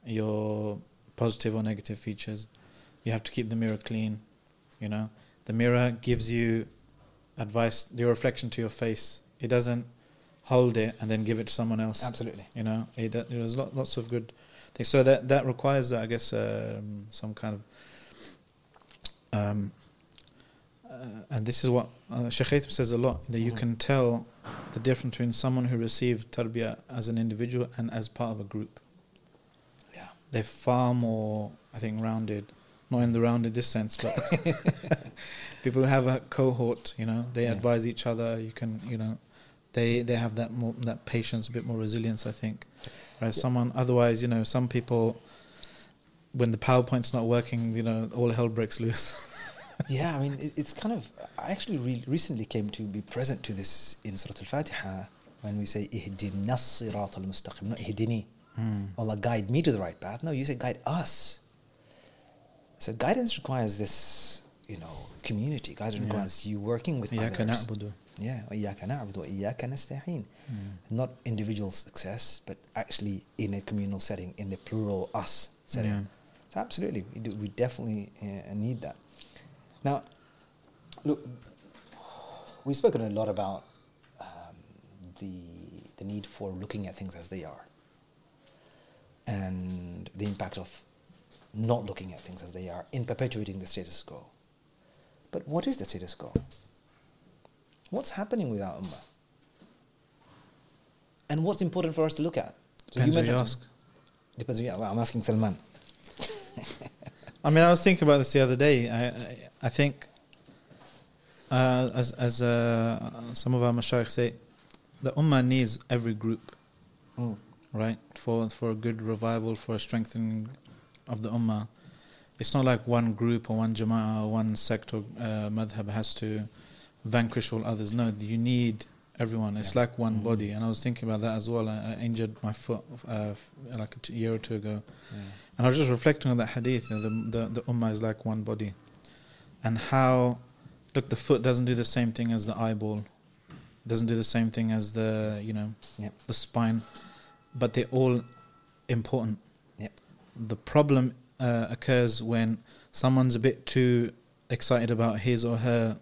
your positive or negative features. You have to keep the mirror clean, you know. The mirror gives you advice, your reflection to your face. It doesn't hold it and then give it to someone else. Absolutely. You know, it, uh, there's lot, lots of good things. So that that requires, I guess, um, some kind of. Um, and this is what uh, Sheikh says a lot that you Mhm. can tell the difference between someone who received tarbiyah as an individual and as part of a group. Yeah. They're far more, I think, rounded. Not in the rounded this sense, but people who have a cohort, you know, they Yeah. advise each other. You can, you know, they they have that more that patience, a bit more resilience, I think. Whereas Yeah. someone otherwise, you know, some people, when the PowerPoint's not working, you know, all hell breaks loose. yeah, I mean, it, it's kind of. I actually re- recently came to be present to this in Surah Al Fatiha when we say, Ihdina sirat al mustaqim, not ihdini. Mm. Allah guide me to the right path. No, you say guide us. So guidance requires this, you know, community. Guidance Yeah. requires you working with إياك others. نعبد. Yeah, وإياك نعبد وإياك نستعين. Mm. Not individual success, but actually in a communal setting, in the plural us setting. Yeah. So absolutely, we, do, we definitely uh, need that. Now, look, we've spoken a lot about um, the the need for looking at things as they are, and the impact of not looking at things as they are in perpetuating the status quo. But what is the status quo? What's happening with our ummah? And what's important for us to look at? Depends who you mentioned- ask. Depends. Yeah, well, I'm asking Salman. I mean, I was thinking about this the other day. I, I, I think, uh, as as uh, some of our mashayikh say, the ummah needs every group, Mm. right? For for a good revival, for a strengthening of the ummah. It's not like one group or one jama'ah or one sect or uh, madhab has to vanquish all others. No, you need everyone. It's Yeah. like one Mhm. body. And I was thinking about that as well. I, I injured my foot uh, like a t- year or two ago. And I was just reflecting on that hadith, you know, the, the, the ummah is like one body. And how, look, the foot doesn't do the same thing as the eyeball, doesn't do the same thing as the, you know, Yep. the spine, but they're all important. Yep. The problem uh, occurs when someone's a bit too excited about his or her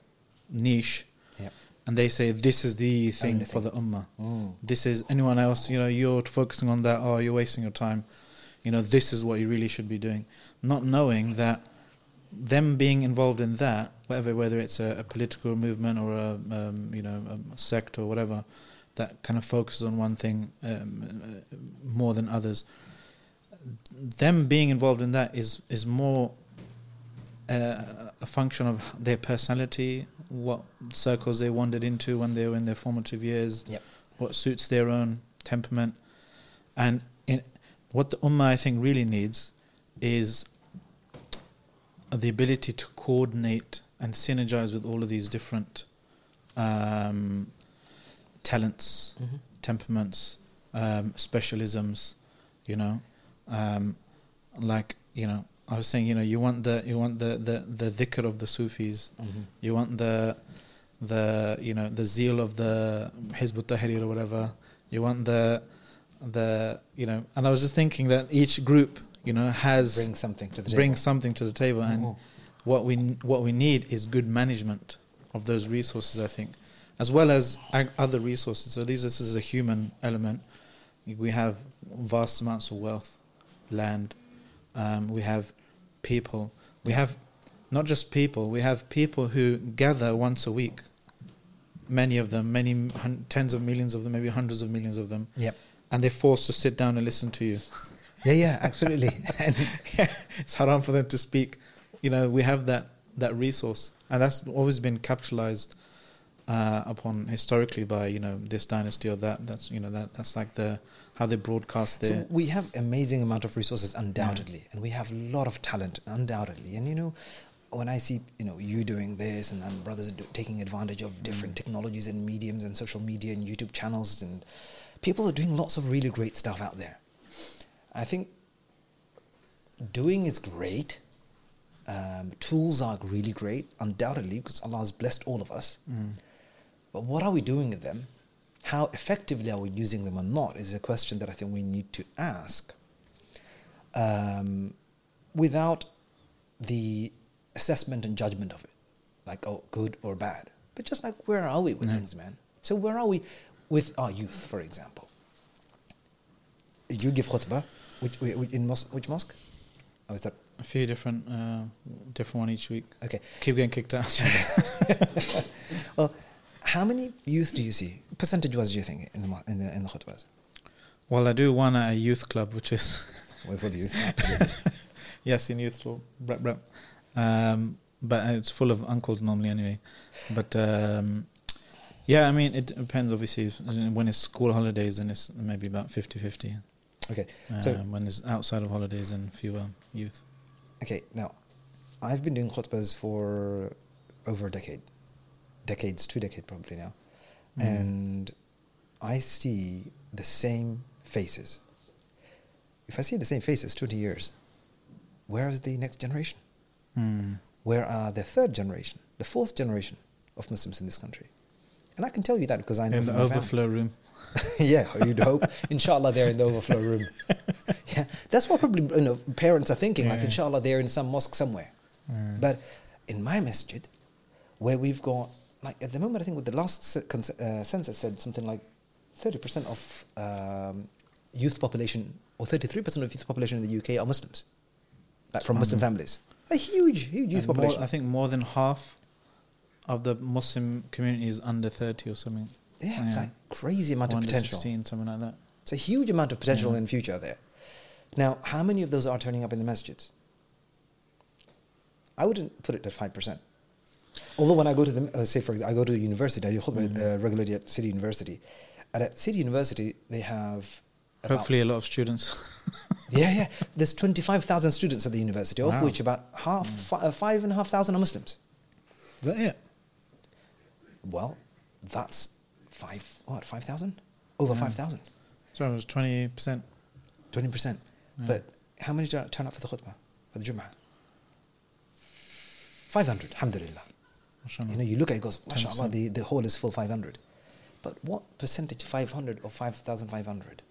niche Yep. and they say, this is the thing Only for thing. the ummah Mm. this is anyone else you know you're focusing on that oh you're wasting your time you know this is what you really should be doing not knowing that them being involved in that whatever whether it's a, a political movement or a um, you know a sect or whatever that kind of focuses on one thing um, uh, more than others them being involved in that is is more uh, a function of their personality what circles they wandered into when they were in their formative years Yep. what suits their own temperament. And in, what the Ummah, I think, really needs is the ability to coordinate and synergize with all of these different um, talents, Mhm. temperaments, um, specialisms, you know. Um, like, you know, I was saying, you know, you want the you want the the, the dhikr of the Sufis, Mhm. you want the the you know the zeal of the Hizb ut-Tahrir or whatever. You want the the you know, and I was just thinking that each group you know has Bring something to the brings table. something to the table, and Mhm. what we what we need is good management of those resources. I think, as well as ag- other resources. So these this is a human element. We have vast amounts of wealth, land. Um, we have people. We have not just people. We have people who gather once a week. Many of them, many hun- tens of millions of them, maybe hundreds of millions of them, Yep. and they're forced to sit down and listen to you. Yeah, yeah, absolutely. and it's haram for them to speak. You know, we have that that resource, and that's always been capitalized uh, upon historically by you know this dynasty or that. That's you know that that's like the how they broadcast their. so we have amazing amount of resources, undoubtedly, and we have a lot of talent, undoubtedly. And you know, when I see you know you doing this, and then brothers do, taking advantage of different technologies and mediums and social media and YouTube channels, and people are doing lots of really great stuff out there. I think doing is great. Um, tools are really great, undoubtedly, because Allah has blessed all of us. Mm. But what are we doing with them? How effectively are we using them or not is a question that I think we need to ask um, without the assessment and judgment of it, like, oh, good or bad. But just like, where are we with things, man? So, where are we with our youth, for example? You give khutbah which, which, in mos- which mosque? Oh, is that A few different, uh, different one each week. okay? Keep getting kicked out. Well, how many youth do you see? Percentage wise, do you think in the in the in the khutbahs? well, I do one at a youth club, which is Wait for the youth. Absolutely. yes, in youth club. Um, but it's full of uncles normally anyway. But um, yeah, I mean, it depends. Obviously, when it's school holidays, then it's maybe about 50-50. Okay. Um, So- when it's outside of holidays and fewer youth. Okay, now, I've been doing khutbahs for over a decade, decades, two decades probably now, Mm. and I see the same faces. If I see the same faces, twenty years, where is the next generation? Mm. Where are the third generation, the fourth generation of Muslims in this country? And I can tell you that because I know In the my family. overflow room. yeah, you'd hope. Inshallah, they're in the overflow room. yeah, that's what probably you know parents are thinking. Like, inshallah, they're in some mosque somewhere. Mm. But in my masjid, where we've got like at the moment, I think with the last uh, census said something like thirty percent of um, youth population or thirty-three percent of youth population in the UK are Muslims, like from Muslim Mhm. families. A huge, huge youth And more- population. I think more than half of the Muslim community is under 30 or something. Yeah, it's like crazy amount of potential. 16, something like that. It's a huge amount of potential in future there. Now, how many of those are turning up in the masjids? I wouldn't put it at five percent. Although when I go to the, uh, say for example, I go to the university, I do khutbah Mhm. uh, regularly at City University, and at City University they have Hopefully, a lot of students. yeah, yeah. There's twenty five thousand students at the university, of Wow. which about half, fi- uh, five and a half thousand are Muslims. Is that it? Well, that's five, what, five thousand? Over Yeah. five thousand. So it was 20%. Twenty percent. Yeah. But how many turn turn up for the khutbah, for the Jum'ah? 500, alhamdulillah. You know, you look at it, it goes, mashallah, the, the hall is full 500. But what percentage 500 or 5,500?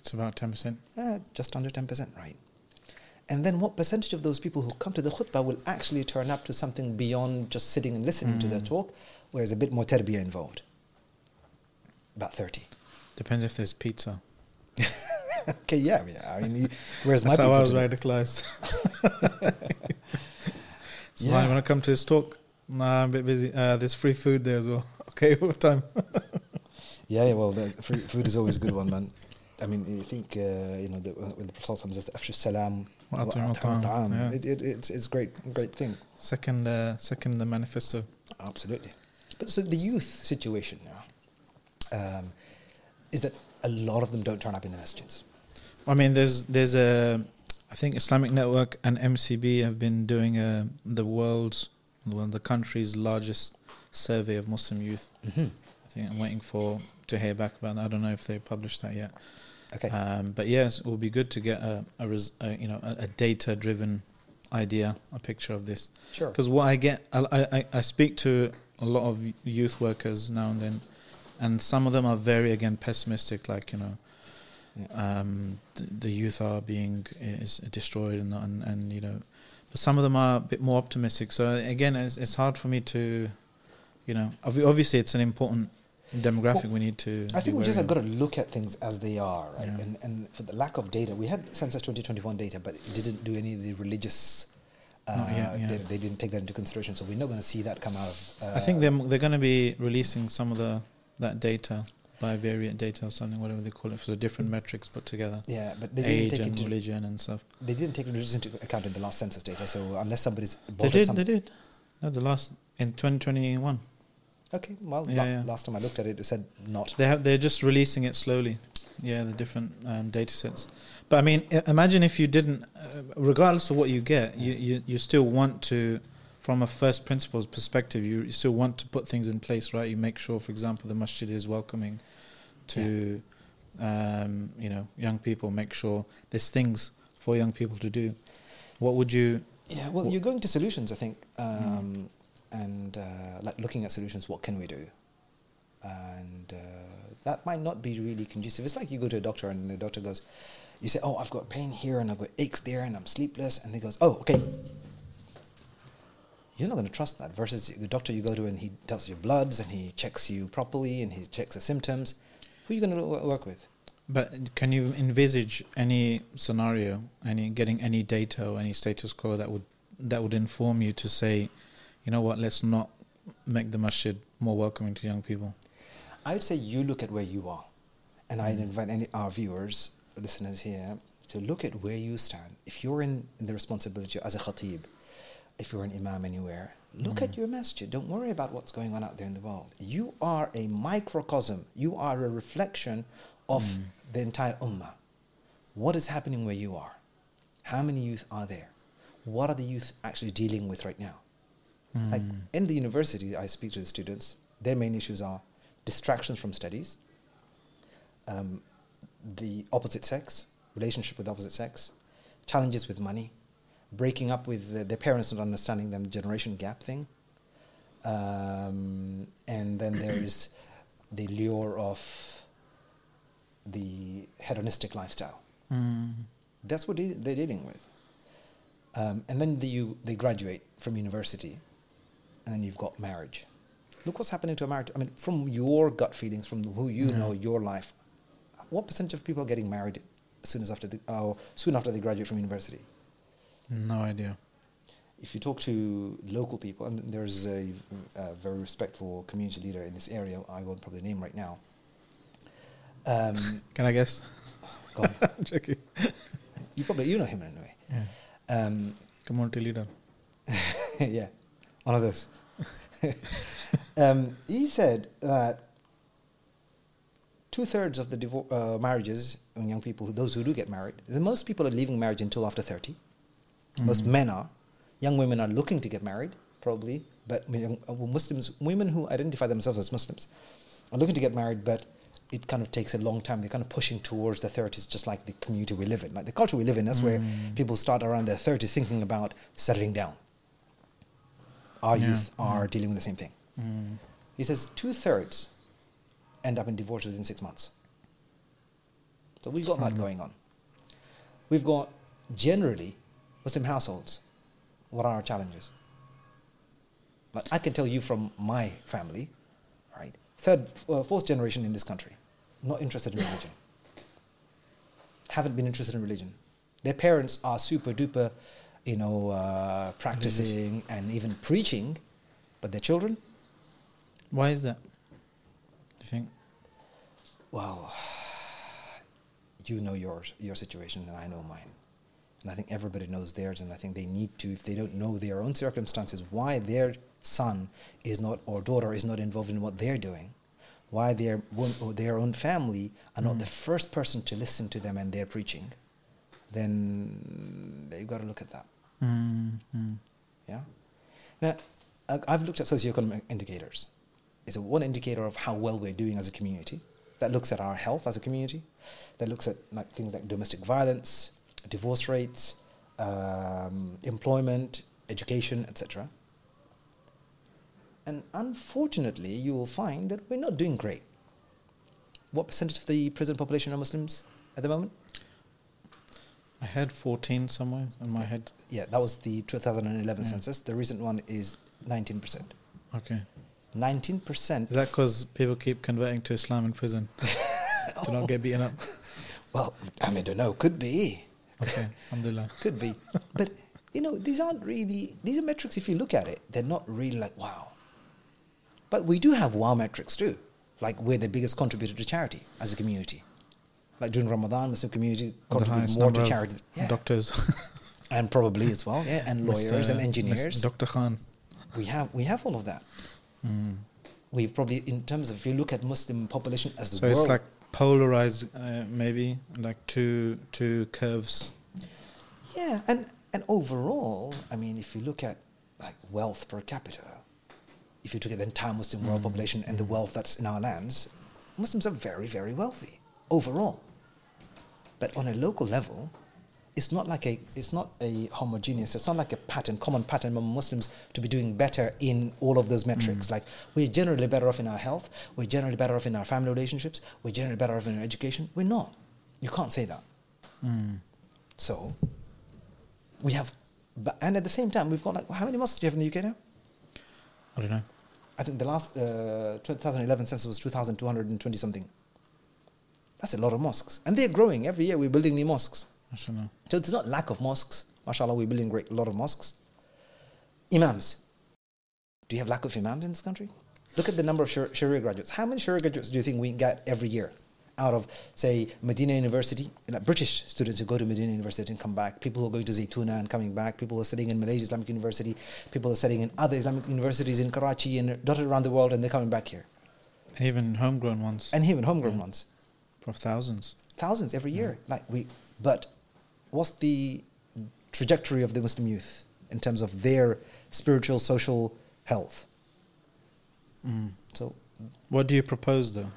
It's about 10%. Uh, just under 10%, right? And then what percentage of those people who come to the khutbah will actually turn up to something beyond just sitting and listening to the Mm. talk, where there's a bit more tarbiyah involved? About 30. Depends if there's pizza. okay, yeah, yeah. I mean, you, where's my That's how I was radicalized. so Yeah. when I come to this talk, nah, I'm a bit busy. Uh, there's free food there as well. Okay, what time? Yeah, yeah, well, the free, food is always a good one, man. I mean, I think, uh, you know, the, when the Prophet says, Afshu salam, Wa at'imu wa at'imu ta'am. ta'am," Yeah. it, it, it's, it's great, great thing. Second, uh, second the manifesto. Absolutely. But so the youth situation now um, is that a lot of them don't turn up in the masjids. I mean, there's there's a, I think Islamic Network and MCB have been doing a, the world's, well, the country's largest survey of Muslim youth. Mm-hmm. I think I'm waiting for to hear back about that. I don't know if they published that yet. Okay. Um, but yes, it would be good to get a, a, res, a you know a, a data driven idea, a picture of this. sure. Because what I get, I, I I speak to a lot of youth workers now and then, and some of them are very again pessimistic. Like you know, Yeah. um, the, the youth are being is destroyed and, and and you know, but some of them are a bit more optimistic. So again, it's, it's hard for me to, you know, obvi- obviously it's an important demographic Well, we need to. I think we just have got to look at things as they are, right? Yeah. And, and for the lack of data, we had Census 2021 data, but it didn't do any of the religious. Uh, yet, yeah. data. They didn't take that into consideration, so we're not going to see that come out of. Uh, I think they're they're going to be releasing some of the that data bivariate data or something, whatever they call it, for the different metrics put together, Yeah, but they didn't take and into religion and stuff. they didn't take religion into account in the last census data. So unless somebody's They did, some- they did. No, the last in 2021. Okay, well, Yeah, la- yeah. last time I looked at it, it said not. They have they're just releasing it slowly. Yeah, the different um, data sets. But I mean, i- imagine if you didn't, uh, regardless of what you get, you, you you still want to, from a first principles perspective, you, still want to put things in place, right? You make sure, for example, the masjid is welcoming to, um, you know, young people. Make sure there's things for young people to do. What would you? Yeah, well, Wh- you're going to solutions, I think, um, Mm. and uh, like looking at solutions. What can we do? And uh, that might not be really conducive. It's like you go to a doctor and the doctor goes, you say, "Oh, I've got pain here and I've got aches there and I'm sleepless," and he goes, "Oh, okay." You're not going to trust that. Versus the doctor you go to and he does your bloods and he checks you properly and he checks the symptoms. Who are you going to work with? But can you envisage any scenario, any getting any data or any status quo that would that would inform you to say, you know what, let's not make the masjid more welcoming to young people. I'd say you look at where you are, and I'd mm. invite any our viewers, listeners here, to look at where you stand. If you're in, in the responsibility as a khatib, if you're an imam anywhere, look at your masjid. Don't worry about what's going on out there in the world. You are a microcosm. You are a reflection of the entire ummah. What is happening where you are? How many youth are there? What are the youth actually dealing with right now? Like Mm. in the university, I speak to the students. Their main issues are distractions from studies, um, the opposite sex, relationship with opposite sex, challenges with money, breaking up with the, their parents not understanding them, generation gap thing, um, and then there is the lure of the hedonistic lifestyle. Mm. That's what they, they're dealing with. Um, and then the, you, they graduate from university, and then you've got marriage. Look what's happening to a marriage. I mean, from your gut feelings, from who you Yeah. know, your life, what percentage of people are getting married as soon as after the, or soon after they graduate from university? No idea. If you talk to local people, and there's a, a very respectful community leader in this area, I won't probably name right now. Um, Can I guess? go on. I'm joking. you probably you know him anyway. Yeah. Um, Community leader. yeah, one of those. um, he said that two thirds of the divor- uh, marriages in young people, those who do get married, the most people are leaving marriage until after 30. Most Mm. men are. Young women are looking to get married, probably, but I mean, young- uh, Muslims, women who identify themselves as Muslims, are looking to get married, but it kind of takes a long time. They're kind of pushing towards the 30s, just like the community we live in. Like the culture we live in, that's where Mm. people start around their 30s thinking about settling down. Our Yeah, youth are yeah. dealing with the same thing. Mm. He says two thirds end up in divorce within six months. So we've got that going on. We've got generally Muslim households. What are our challenges? Like I can tell you from my family, right? Third, uh, fourth generation in this country, not interested in religion. Haven't been interested in religion. Their parents are super duper, you know, uh, practicing and even preaching, but their children, Why is that? Do you think? well, you know your your situation and I know mine. And I think everybody knows theirs and I think they need to if they don't know their own circumstances why their son is not or daughter is not involved in what they're doing. Why their or their own family are not Mm. the first person to listen to them and their preaching, then you've got to look at that. Mm. Mm. Yeah. Now, I've looked at socioeconomic indicators. It's a one indicator of how well we're doing as a community. That looks at our health as a community. That looks at like things like domestic violence, divorce rates, um, employment, education, etc. And unfortunately, you will find that we're not doing great. What percentage of the prison population are Muslims at the moment? I had 14 somewhere in my head. Yeah, that was the 2011 Yeah. census. The recent one is 19%. Okay. 19%. Is that because people keep converting to Islam in prison to not get beaten up? Well, I mean, I don't know. Could be. Okay, alhamdulillah. Could be. but, you know, these aren't really, these are metrics, if you look at it, they're not really like, wow. But we do have wow metrics too. Like, we're the biggest contributor to charity as a community. Like during Ramadan, Muslim community contribute more to charity. Yeah. Doctors. and probably as well, yeah, and lawyers Mr. and engineers. Dr. Khan. we have we have all of that. Mm. We probably, in terms of if you look at Muslim population as the So world, it's like polarized, uh, maybe like two two curves. yeah, and and overall, I mean, if you look at like wealth per capita, if you look at the entire Muslim world Mm. population and the wealth that's in our lands, Muslims are very very wealthy overall. But on a local level, it's not like a it's not a homogeneous. It's not like a pattern, common pattern among Muslims to be doing better in all of those metrics. Mm. Like we're generally better off in our health. We're generally better off in our family relationships. We're generally better off in our education. We're not. You can't say that. Mm. So we have, but and at the same time, we've got like how many mosques do you have in the UK now? I don't know. I think the last uh, 2011 census was 2,220 something. That's a lot of mosques, and they're growing every year. We're building new mosques. Mashallah. So it's not lack of mosques. MashaAllah, we're building a lot of mosques. Imams. Do you have lack of imams in this country? Look at the number of Shar- Sharia graduates. How many Sharia graduates do you think we get every year? Out of, say, Medina University, like British students who go to Medina University and come back, people who are going to Zaytuna and coming back, people who are studying in Malaysia Islamic University, people who are studying in other Islamic universities in Karachi and dotted around the world, and they're coming back here. And even homegrown ones. And even homegrown Yeah. ones. for thousands. thousands every year. Like we, but what's the trajectory of the Muslim youth in terms of their spiritual, social health? Mm. So What do you propose though?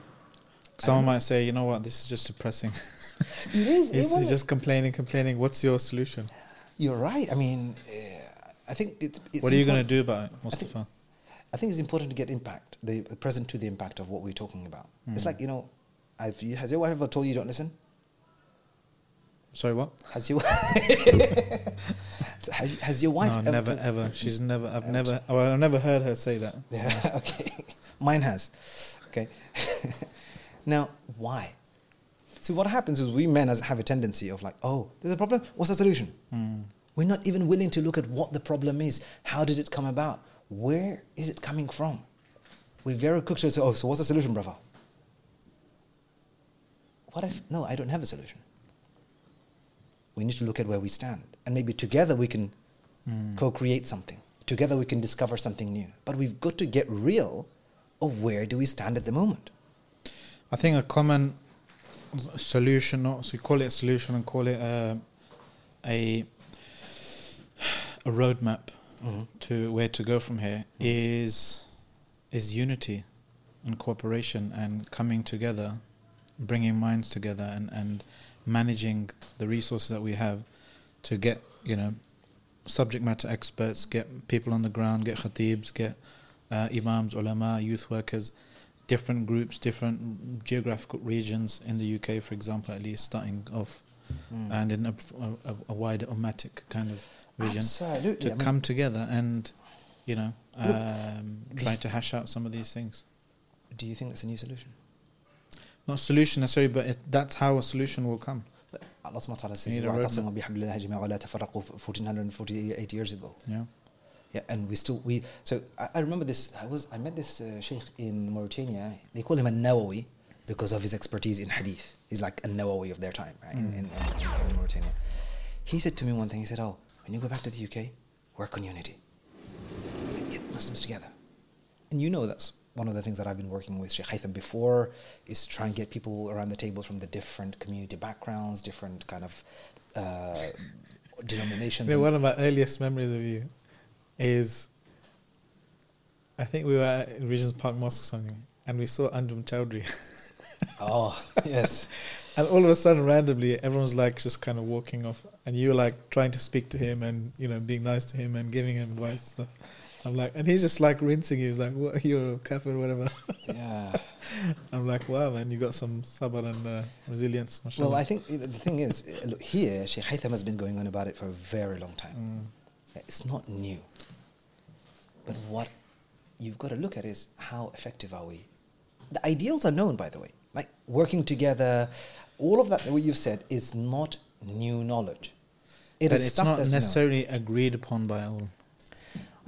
Someone might say, you know what, this is just depressing. it is. This it is just complaining, complaining. What's your solution? you're right. I mean, uh, I think it's. it's what are you going to do about it, think- Mustafa? I think it's important to get impact, the, the present to the impact of what we're talking about. It's Mm. like you know, I've, has your wife ever told you don't listen? Sorry, what? Has your has, has your wife no, ever never, ever. She's never. I've Ever never. Well, I've never heard her say that. Yeah, okay. Mine has. Okay. now, why? See, what happens is we men as have a tendency of like, oh, there's a problem. What's the solution? Mm. We're not even willing to look at what the problem is. How did it come about? Where is it coming from? We're very quick to say, oh, so what's the solution, brother? What if, no, I don't have a solution. We need to look at where we stand. And maybe together we can Mm. co create something. Together we can discover something new. But we've got to get real of where do we stand at the moment. I think a common solution, or so you call it a solution and call it a a, a roadmap Mhm. to where to go from here is is unity and cooperation and coming together, bringing minds together and and managing the resources that we have to get you know subject matter experts, get people on the ground, get khatibs, get uh, imams, ulama, youth workers, different groups, different geographical regions in the UK, for example, at least starting off, Mm. and in a, a, a wider ummatic kind of region Absolutely. to I mean- come together and, you know, um, try to hash out some of these things. Do you think that's a new solution? Not solution necessarily, but it, that's how a solution will come. But Allah subhanahu wa ta'ala says, You need a roadmap. وَاعْتَصِمُوا بِحَبْلِ اللَّهِ جَمِيعًا وَلَا تَفَرَّقُوا 1448 years ago. Yeah. Yeah, and we still we so I, I remember this. I was I met this uh, sheikh in Mauritania. They call him a Nawawi because of his expertise in hadith. He's like a Nawawi of their time right, in, in, in, in Mauritania. He said to me one thing. He said, "Oh, when you go back to the UK, work on unity. Get Muslims together." And you know that's one of the things that I've been working with Sheikh Haytham before is to try and get people around the table from the different community backgrounds, different kind of uh, denominations. Yeah, and- one of my earliest memories of you is I think we were at Regent's Park Mosque or something, and we saw Anjem Choudary. oh yes. and all of a sudden, randomly, everyone's like just kind of walking off, and you were like trying to speak to him and, you know, being nice to him and giving him advice and stuff. I'm like, and he's just like rinsing you. He's like, what, you're a kafir whatever. Yeah. I'm like, wow, man, you got some sabr and uh, resilience. mashallah. Well, I think the thing is, uh, look, here, Sheikh Haytham has been going on about it for a very long time. Mm. It's not new. But what you've got to look at is how effective are we? The ideals are known, by the way. Like working together, all of that, what you've said, is not new knowledge. It but is it's stuff not that's known. necessarily agreed upon by all.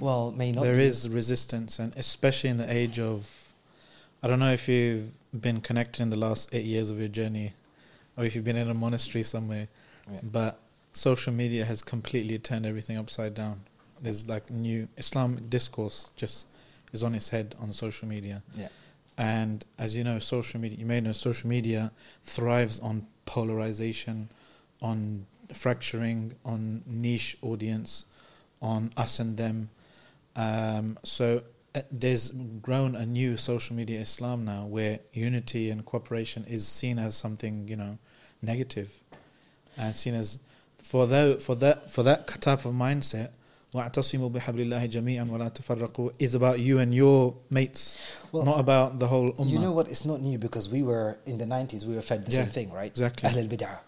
Well, may not There be. is resistance, and especially in the age of, I don't know if you've been connected in the last eight years of your journey, or if you've been in a monastery somewhere, Yeah. but social media has completely turned everything upside down. There's like new Islamic discourse just is on its head on social media. Yeah. And as you know, social media, you may know, social media thrives on polarization, on fracturing, on niche audience, on us and them. Um, so uh, there's grown a new social media Islam now where unity and cooperation is seen as something, you know, negative and seen as for that for that for that type of mindset وَاعْتَصِمُوا بِحَبْلِ اللَّهِ جَمِيعًا وَلَا تَفَرَّقُوا is about you and your mates, Well, not about the whole ummah. You know what? It's not new because we were in the 90s, we were fed the Yeah, same thing, right? exactly. Ahl al Bid'ah.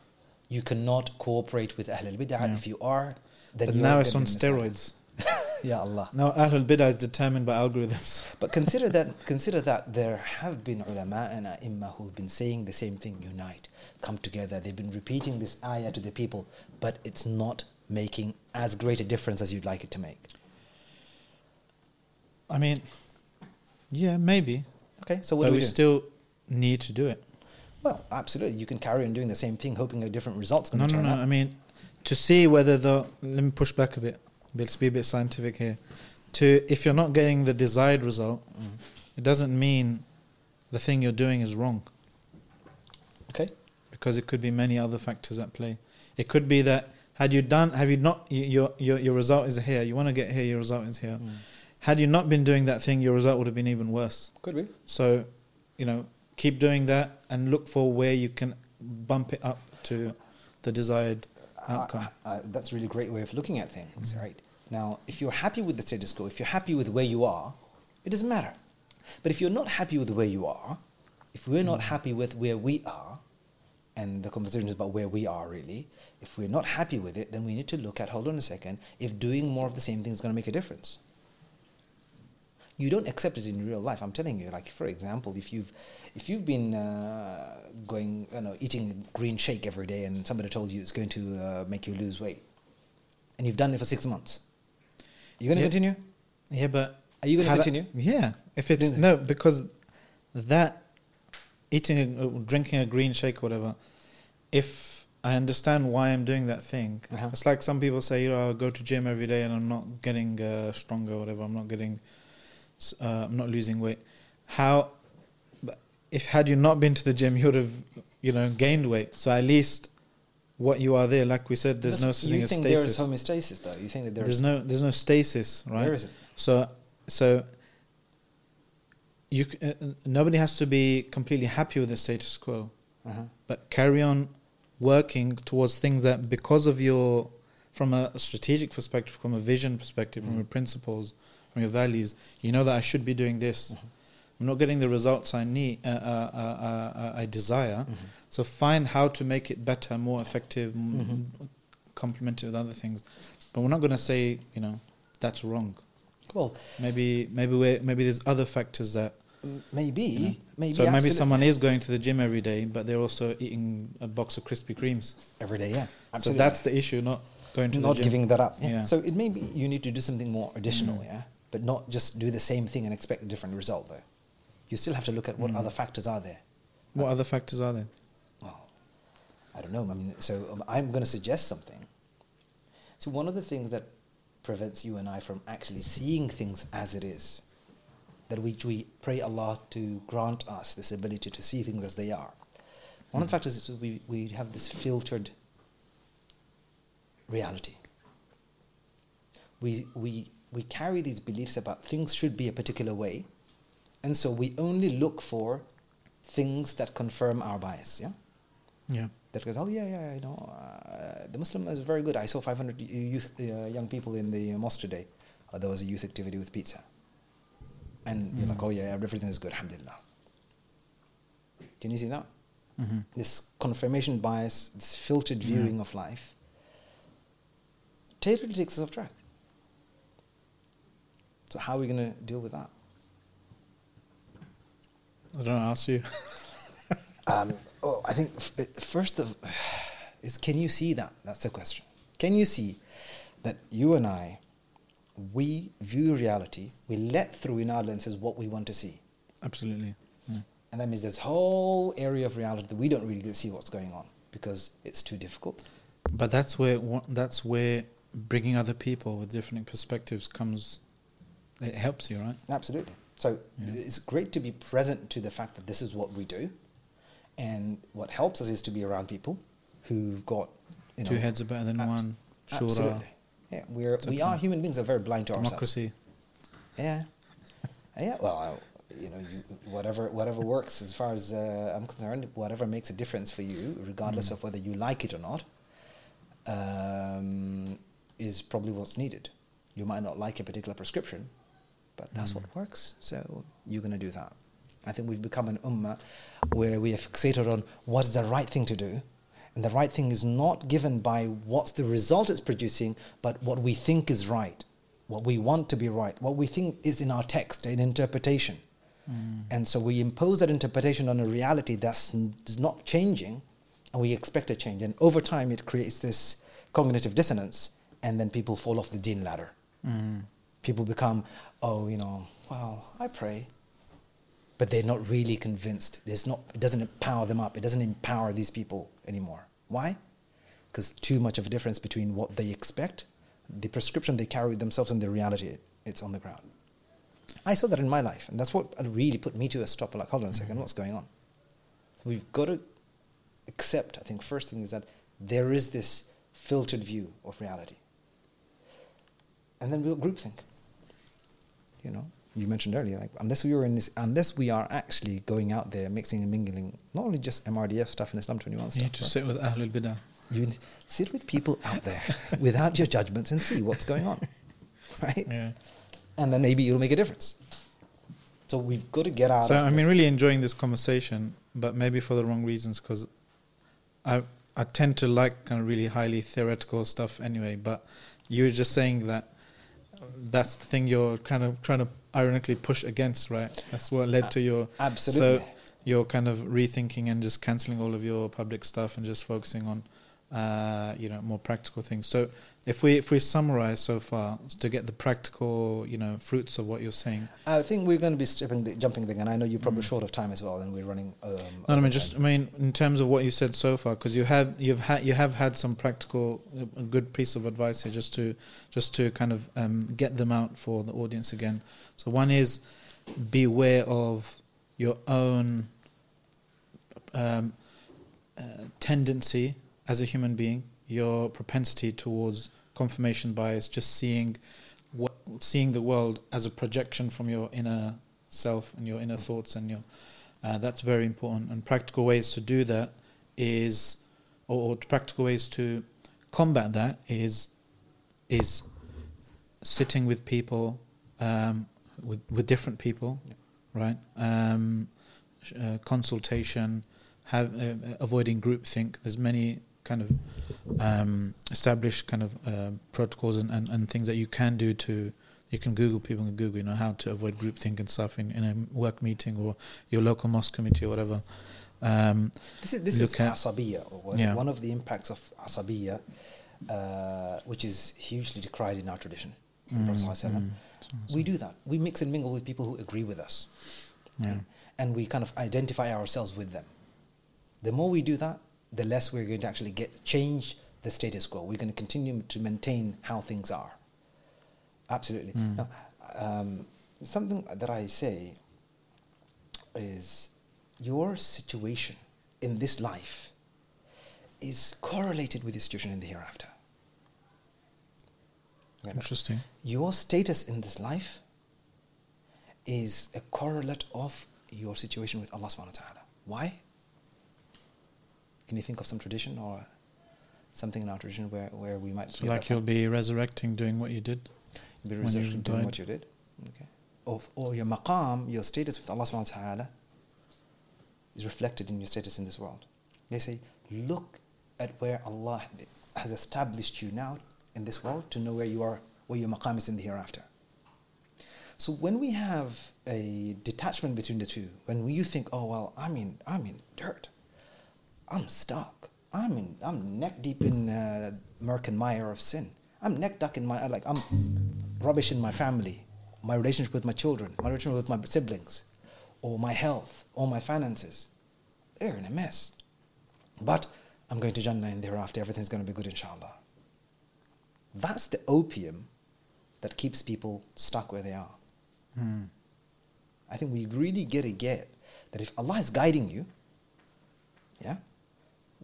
You cannot cooperate with Ahl al Bid'ah. Yeah. If you are, then but you're now it's gonna on be misled. steroids. Ya Allah. Now Ahlul Bidah is determined by algorithms. But consider that consider that there have been ulama and ai who've been saying the same thing, unite, come together. They've been repeating this ayah to the people, but it's not making as great a difference as you'd like it to make. I mean, yeah, maybe. Okay, so what but do we we do? still need to do it. well, absolutely. You can carry on doing the same thing, hoping a different result's going No, to no, turn no. up. I mean, to see whether the let me push back a bit. Let's be a bit scientific here. To if you're not getting the desired result, Mhm. it doesn't mean the thing you're doing is wrong Okay. because it could be many other factors at play. It could be that had you done, have you not, your your your result is here. You want to get here, your result is here. Mm. Had you not been doing that thing, your result would have been even worse. Could be. So, you know, keep doing that and look for where you can bump it up to the desired outcome. Uh, that's a really great way of looking at things, right? Now, if you're happy with the status quo, if you're happy with where you are, it doesn't matter. But if you're not happy with where you are, if we're not happy with where we are, and the conversation is about where we are really, if we're not happy with it, then we need to look at, hold on a second, if doing more of the same thing is going to make a difference. You don't accept it in real life. I'm telling you. Like for example, if you've if you've been uh, going, you know, eating green shake every day, and somebody told you it's going to uh, make you lose weight, and you've done it for six months, you're going to Yeah. continue. Yeah, but Are you had I- continue? yeah, if it's Doing no, because that eating, a, drinking a green shake, or whatever. If I understand why I'm doing that thing, Uh-huh. it's like some people say, you know, I go to gym every day and I'm not getting uh, stronger, or whatever. I'm not getting, uh, I'm not losing weight. How? If had you not been to the gym, you would have, you know, gained weight. So at least what you are there, like we said, there's no such you thing as think there is stasis. homeostasis, though. You think that There's there's, no there's no stasis, right? There isn't. So so you c- uh, nobody has to be completely happy with the status quo, Uh-huh. but carry on working towards things that because of your from a strategic perspective, from a vision perspective, from Mm. your principles, your values, you know that I should be doing this. Mhm. I'm not getting the results I need, uh, uh, uh, uh, uh, I desire. Mhm. So find how to make it better, more effective, m Mhm. complement it with other things. But we're not going to say, you know, that's wrong. Well, Maybe maybe we maybe there's other factors that. maybe, you know. maybe. so maybe someone is going to the gym every day, but they're also eating a box of Krispy Kremes. every day. Yeah, absolutely. So that's the issue, not going to not the gym. giving that up. Yeah. Yeah. So it may be you need to do something more additional, Mm. yeah, but not just do the same thing and expect a different result. Though, you still have to look at what Mm. other factors are there. What other factors are there? Well, I don't know. I mean, so um, I'm going to suggest something. So one of the things that prevents you and I from actually seeing things as it is, that we, we pray Allah to grant us this ability to see things as they are. One of the factors is we, we have this filtered reality. We, we, we carry these beliefs about things should be a particular way, and so we only look for things that confirm our bias. Yeah, Yeah. that goes, oh yeah, yeah, you know, uh, the Muslim is very good. I saw 500 youth, uh, young people in the mosque today. There was a youth activity with pizza, and you're like, oh yeah, everything is good, alhamdulillah. Can you see that? hmm This confirmation bias, this filtered viewing of life, totally takes us off track. So how are we going to deal with that? I don't know. I'll see you. Um, oh, I think f- first of is can you see that? That's the question. Can you see that you and I, we view reality, we let through in our lenses what we want to see, Absolutely. Yeah. and that means there's whole area of reality that we don't really see what's going on because it's too difficult. But that's where that's where bringing other people with different perspectives comes. It helps you, right? Absolutely. So Yeah. it's great to be present to the fact that this is what we do, and what helps us is to be around people who've got you know, Two heads are better than abs- one. Shura, Absolutely. Yeah, we're we are human beings are very blind to ourselves. democracy. Yeah, yeah. Well, I, you know, you, whatever whatever works as far as uh, I'm concerned, whatever makes a difference for you, regardless Mm. of whether you like it or not, um, is probably what's needed. You might not like a particular prescription, but that's Mm. what works. So you're going to do that. I think we've become an ummah where we are fixated on what's the right thing to do. And the right thing is not given by what's the result it's producing, but what we think is right, what we want to be right, what we think is in our text, in interpretation. Mm. And so we impose that interpretation on a reality that's n- not changing, and we expect a change. And over time, it creates this cognitive dissonance, and then people fall off the deen ladder. Mm. People become, oh, you know, well, I pray, but they're not really convinced. It's not, it doesn't empower them up. It doesn't empower these people anymore. Why? Because too much of a difference between what they expect, the prescription they carry with themselves, and the reality it's on the ground. I saw that in my life, and that's what really put me to a stop. Like, hold on a second, what's going on? We've got to accept. I think first thing is that there is this filtered view of reality, and then we'll groupthink. You know, you mentioned earlier, like unless we were in this, unless we are actually going out there mixing and mingling, not only just MRDF stuff and Islam21c stuff. need to sit with Ahlul Bidah. you sit with people out there without your judgments and see what's going on, right? Yeah. And then maybe it'll make a difference. So we've got to get out. So I mean, really enjoying this conversation, but maybe for the wrong reasons because I I tend to like kind of really highly theoretical stuff anyway. But you were just saying that that's the thing you're kind of trying to ironically push against, right? That's what led to your absolutely. So you're kind of rethinking and just canceling all of your public stuff and just focusing on uh, you know more practical things. So if we if we summarize so far to get the practical you know fruits of what you're saying. I think we're going to be stripping the, jumping the gun. I know you're probably Mm. short of time as well, and we're running. Um, No, I mean just I mean in terms of what you said so far, because you have you've had you have had some practical a good piece of advice here just to just to kind of um, get them out for the audience again. So one is beware of your own um, uh, tendency as a human being, your propensity towards confirmation bias, just seeing what seeing the world as a projection from your inner self and your inner thoughts and your uh, that's very important. And practical ways to do that is, or, or practical ways to combat that is, is sitting with people, um, with with different people, right? Um, uh, consultation, have uh, avoiding groupthink. There's many kind of um, established kind of uh, protocols and, and, and things that you can do to you can Google people can Google you know how to avoid groupthink and stuff in, in a work meeting or your local mosque committee or whatever. Um, This is this is asabiya, or one, Yeah. one of the impacts of asabiya, uh, which is hugely decried in our tradition. Mm, Prophet Sallallahu Alaihi Wasallam. mm. We do that. We mix and mingle with people who agree with us, yeah. and we kind of identify ourselves with them. The more we do that, the less we're going to actually get change the status quo. We're going to continue to maintain how things are. Absolutely. Mm. Now, um, something that I say is your situation in this life is correlated with your situation in the hereafter. Interesting. Your status in this life is a correlate of your situation with Allah subhanahu wa ta'ala. Why? Can you think of some tradition or something in our tradition where, where we might So like you'll from? be resurrecting doing what you did. You'll be resurrecting, you doing died. what you did? Okay. Or, or your maqam, your status with Allah subhanahu wa ta'ala is reflected in your status in this world. They say, look at where Allah has established you now in this world to know where you are, where your maqam is in the hereafter. So when we have a detachment between the two, when you think, oh well, I'm in, I'm in dirt, I'm stuck, I'm in, I'm neck deep in uh, murk and mire of sin. I'm neck deep in my, like I'm rubbish in my family, my relationship with my children, my relationship with my siblings, or my health, or my finances. They're in a mess. But I'm going to Jannah and thereafter everything's going to be good inshallah. That's the opium that keeps people stuck where they are. Mm. I think we really get to get that if Allah is guiding you, yeah,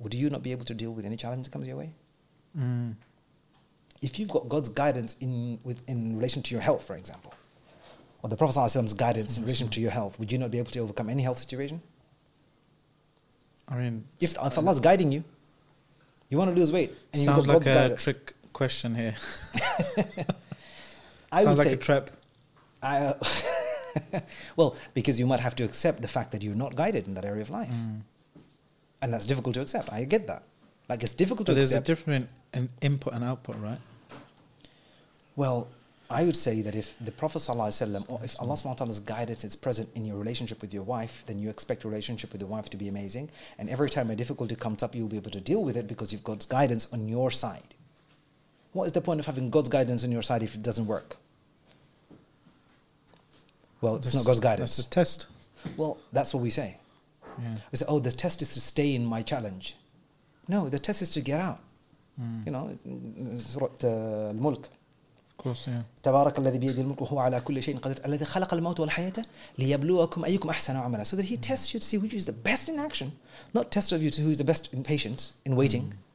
would you not be able to deal with any challenge that comes your way? Mm. If you've got God's guidance in, with, in relation to your health, for example, or the Prophet ﷺ's guidance in relation to your health, would you not be able to overcome any health situation? I mean, If, if Allah's guiding you, you want to lose weight, and you've sounds got like God's a guidance. trick question here. I would sounds like say a trap. I, uh, well, because you might have to accept the fact that you're not guided in that area of life. Mm. And that's difficult to accept. I get that. Like, it's difficult But to But there's a accept. difference in input and output, right? well, I would say that if the Prophet ﷺ, or if Allah subhanahu wa ta'ala's guidance is present in your relationship with your wife, then you expect your relationship with your wife to be amazing. And every time a difficulty comes up, you'll be able to deal with it because you've got guidance on your side. What is the point of having God's guidance on your side if it doesn't work? Well, it's not God's guidance. That's a test. Well, that's what we say. Yeah. We say, oh, the test is to stay in my challenge. No, the test is to get out. Mm. You know, Surah uh, Al-Mulk. Of course, yeah. تبارك الذي بيده الملك وهو على كل شيء قدير الذي خلق الموت والحياة ليبلوكم أيكم أحسن عملا so that he tests you to see which is the best in action not test of you to who is the best in patience in waiting Mm, mm.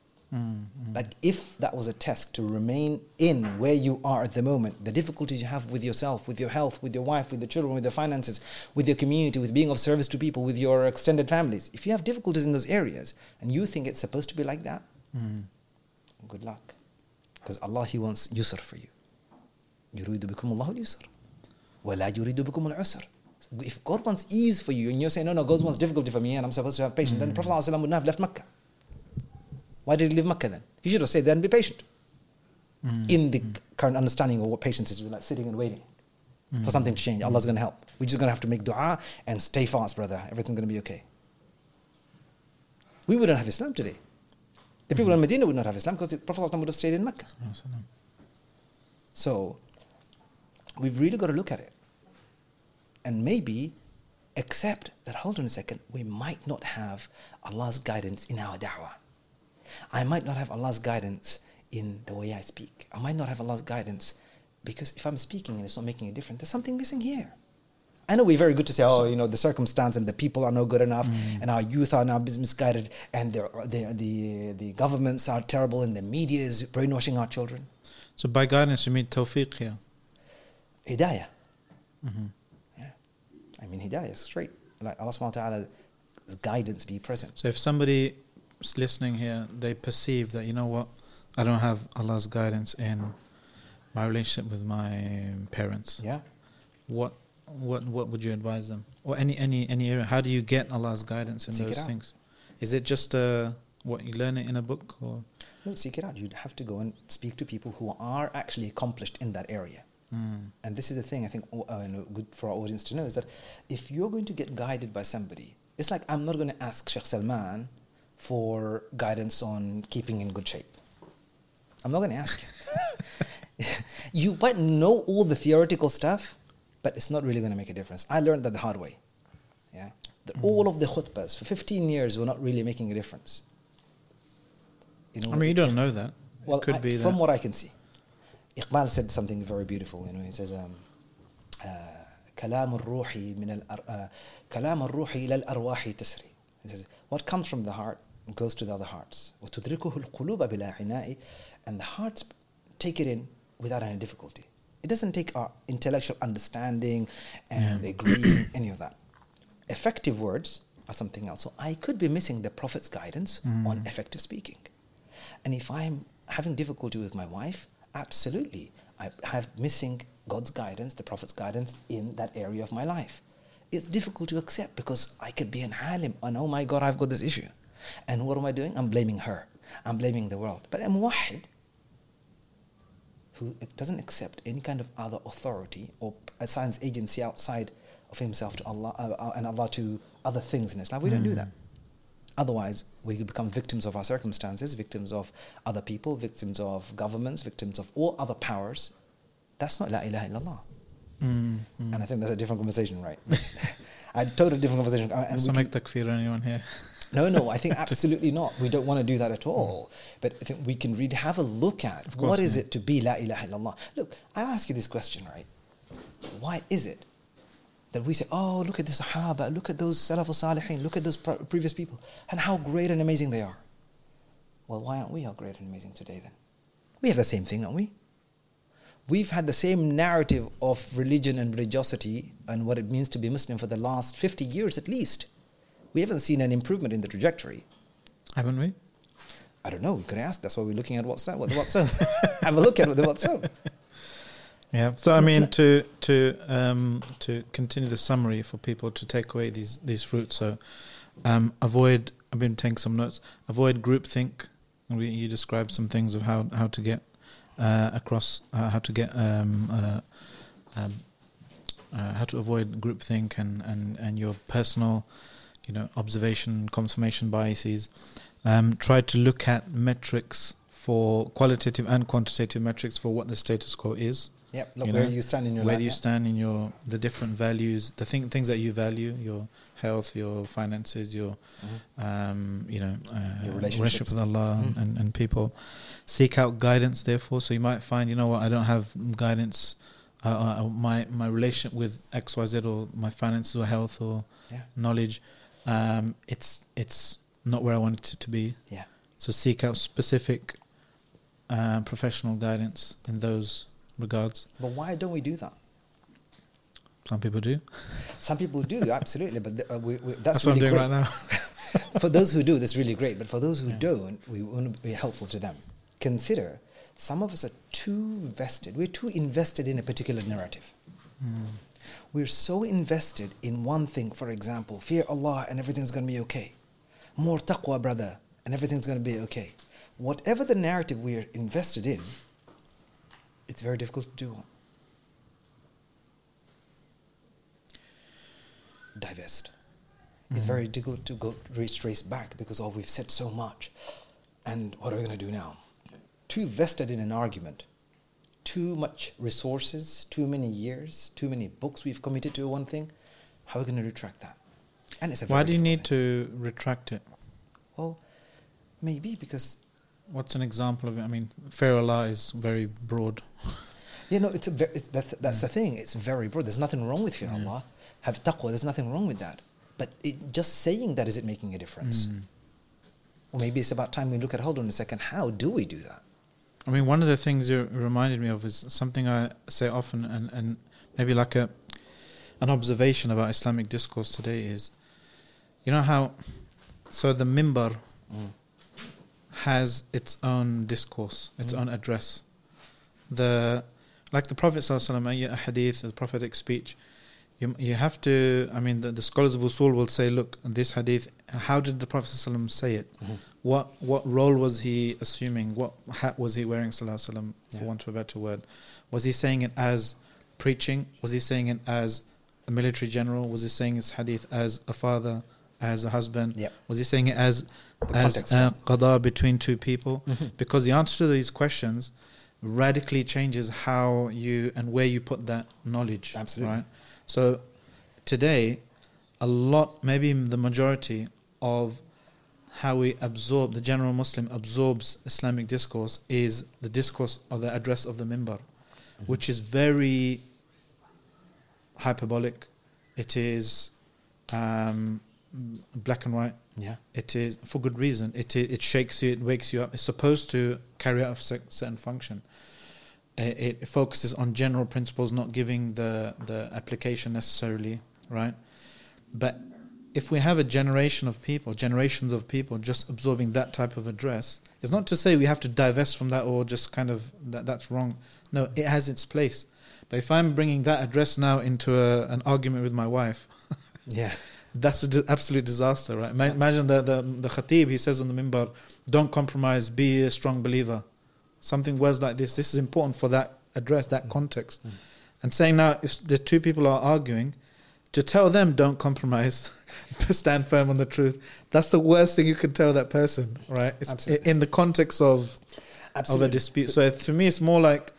like if that was a test to remain in where you are at the moment the difficulties you have with yourself with your health with your wife with the children with your finances with your community with being of service to people with your extended families if you have difficulties in those areas and you think it's supposed to be like that Mm. good luck because Allah he wants yusr for you يريد بكم الله اليسر ولا يريد بكم العسر if God wants ease for you and you're saying no no God wants difficulty for me and I'm supposed to have patience then the Prophet ﷺ would not have left Mecca why did he leave Mecca then? He should have said then be patient. Mm. in the current understanding of what patience is we're like sitting and waiting for something to change. Allah's going to help. We're just going to have to make dua and stay fast brother. Everything's going to be okay. We wouldn't have Islam today. The people in Medina would not have Islam because the Prophet would have stayed in Mecca. So we've really got to look at it. And maybe accept that, hold on a second, we might not have Allah's guidance in our da'wah. I might not have Allah's guidance in the way I speak. I might not have Allah's guidance because if I'm speaking and it's not making a difference, there's something missing here. I know we're very good to say, oh, you know, the circumstance and the people are not good enough, and our youth are now misguided, and the, the, the, the governments are terrible, and the media is brainwashing our children. So by guidance, you mean tawfiq here. Hidayah. Mm-hmm. Yeah. I mean, hidayah, straight. Like Allah subhanahu wa ta'ala's guidance be present. So if somebody listening here, they perceive that you know what, I don't have Allah's guidance in my relationship with my parents. Yeah. What what what would you advise them? Or any any any area? How do you get Allah's guidance in Seek those things? Is it just uh, what you learn it in a book or? No, seek it out. You'd have to go and speak to people who are actually accomplished in that area. Mm. And this is the thing I think uh, good for our audience to know is that if you're going to get guided by somebody, it's like I'm not going to ask Sheikh Salman for guidance on keeping in good shape. I'm not going to ask you. you might know all the theoretical stuff, but it's not really going to make a difference. I learned that the hard way. Yeah, that all of the khutbahs for 15 years were not really making a difference. You know, I mean, you don't know that. well, it could I- be from that. what I can see. Iqbal said something very beautiful. You know, he says, um, uh, "كلام الروح من الأر... uh, كلام الروح إلى الأرواح تسري." He says, "What comes from the heart goes to the other hearts. And the hearts take it in without any difficulty. It doesn't take our intellectual understanding and yeah. agreeing, any of that. Effective words are something else. So I could be missing the Prophet's guidance mm. on effective speaking. And if I'm having difficulty with my wife, absolutely, I have missing God's guidance, the Prophet's guidance in that area of my life. It's difficult to accept because I could be an alim and oh my God, I've got this issue. And what am I doing? I'm blaming her. I'm blaming the world. But a muwahid who doesn't accept any kind of other authority or assigns agency outside of himself to Allah uh, uh, and Allah to other things in his life, we don't do Mm. that. Otherwise, we become victims of our circumstances, victims of other people, victims of governments, victims of all other powers. That's not La ilaha illallah. Mm, And I think that's a different conversation, right? a totally different conversation. Uh, And Let's we make takfir anyone here. No, no, I think absolutely not. We don't want to do that at all. Hmm. But I think we can really have a look at course, what is yeah. it to be La ilaha illallah. Look, I ask you this question, right? Why is it that we say, oh, look at the Sahaba, look at those Salaf al-Salihin, look at those pre- previous people, and how great and amazing they are? Well, why aren't we how great and amazing today then? We have the same thing, don't we? We've had the same narrative of religion and religiosity and what it means to be Muslim for the last 50 years at least. We haven't seen an improvement in the trajectory. Haven't we? I don't know. We could ask. That's why we're looking at WhatsApp. What the WhatsApp? Have a look at the WhatsApp. Yeah. So I mean, to to um, to continue the summary for people to take away these these fruits. So um, avoid. I've been taking some notes. Avoid groupthink. We, you described some things of how how to get uh, across, uh, how to get um, uh, um, uh, how to avoid groupthink and and and your personal, you know, observation confirmation biases. Um, try to look at metrics for qualitative and quantitative metrics for what the status quo is Yep. Look You where know, you stand in your where life. do you yeah. stand in your the different values the thing, things that you value your health your finances your Mhm. um, you know uh, Your relationship with Allah Mhm. and, and people seek out guidance therefore so you might find you know what I don't have guidance uh, uh, my my relationship with XYZ or my finances or health or Yeah. knowledge um, it's it's not where I want it to be Yeah. so seek out specific uh, professional guidance in those regards But why don't we do that? some people do Some people do, absolutely. But th- uh, we, we, That's, that's, what I'm really doing great. right now. for those who do, that's really great. But for those who Yeah. don't, we want to be helpful to them. Consider some of us are too vested. We're too invested in a particular narrative. Mm. We're so invested in one thing, for example, fear Allah and everything's going to be okay. More taqwa, brother, and everything's going to be okay. Whatever the narrative we're invested in, it's very difficult to do? Divest. It's Mhm. very difficult to go reach trace back because oh we've said so much. And what are we going to do now? Too vested in an argument too much resources, too many years, too many books we've committed to one thing. How are we going to retract that? And it's a Why do you need difficult to retract it? Well, maybe because What's an example of it? I mean, fear Allah is very broad. you know it's a very, it's, that's that's the thing. It's very broad. There's nothing wrong with fear Yeah. Allah. Have taqwa. There's nothing wrong with that. But it, just saying that is it making a difference? Mm. Or maybe it's about time we look at. Hold on a second. How do we do that? I mean, one of the things you reminded me of is something I say often, and, and maybe like a an observation about Islamic discourse today is, you know how, so the mimbar has its own discourse, its Mm. own address. The like the Prophet sallallahu a hadith, the prophetic speech. You you have to. I mean, the, the scholars of usul will say, look, this hadith. How did the Prophet sallallahu say it? What what role was he assuming? What hat was he wearing, sallallahu alaihi wasallam, for Yeah. want of a better word? Was he saying it as preaching? Was he saying it as a military general? Was he saying his hadith as a father, as a husband? Yep. Was he saying it as The as context, uh, qada between two people? Mhm. Because the answer to these questions radically changes how you and where you put that knowledge. Absolutely. Right. So today, a lot, maybe the majority of how we absorb the general Muslim absorbs Islamic discourse is the discourse or the address of the mimbar, which is very hyperbolic. It is um, black and white. Yeah. It is for good reason. It it shakes you. It wakes you up. It's supposed to carry out a certain function. It, it focuses on general principles, not giving the the application necessarily, right? But if we have a generation of people, generations of people, just absorbing that type of address, it's not to say we have to divest from that or just kind of that that's wrong. No, it has its place. But if I'm bringing that address now into a, an argument with my wife, Yeah. That's an absolute disaster, right? Ma- Imagine the, the the khatib. He says on the minbar, "Don't compromise. Be a strong believer." Something words like this. This is important for that address, that Mm. context. Mm. And saying now, if the two people are arguing, to tell them don't compromise, stand firm on the truth. That's the worst thing you can tell that person, right? It's Absolutely. in the context of of a dispute. So to me, it's more like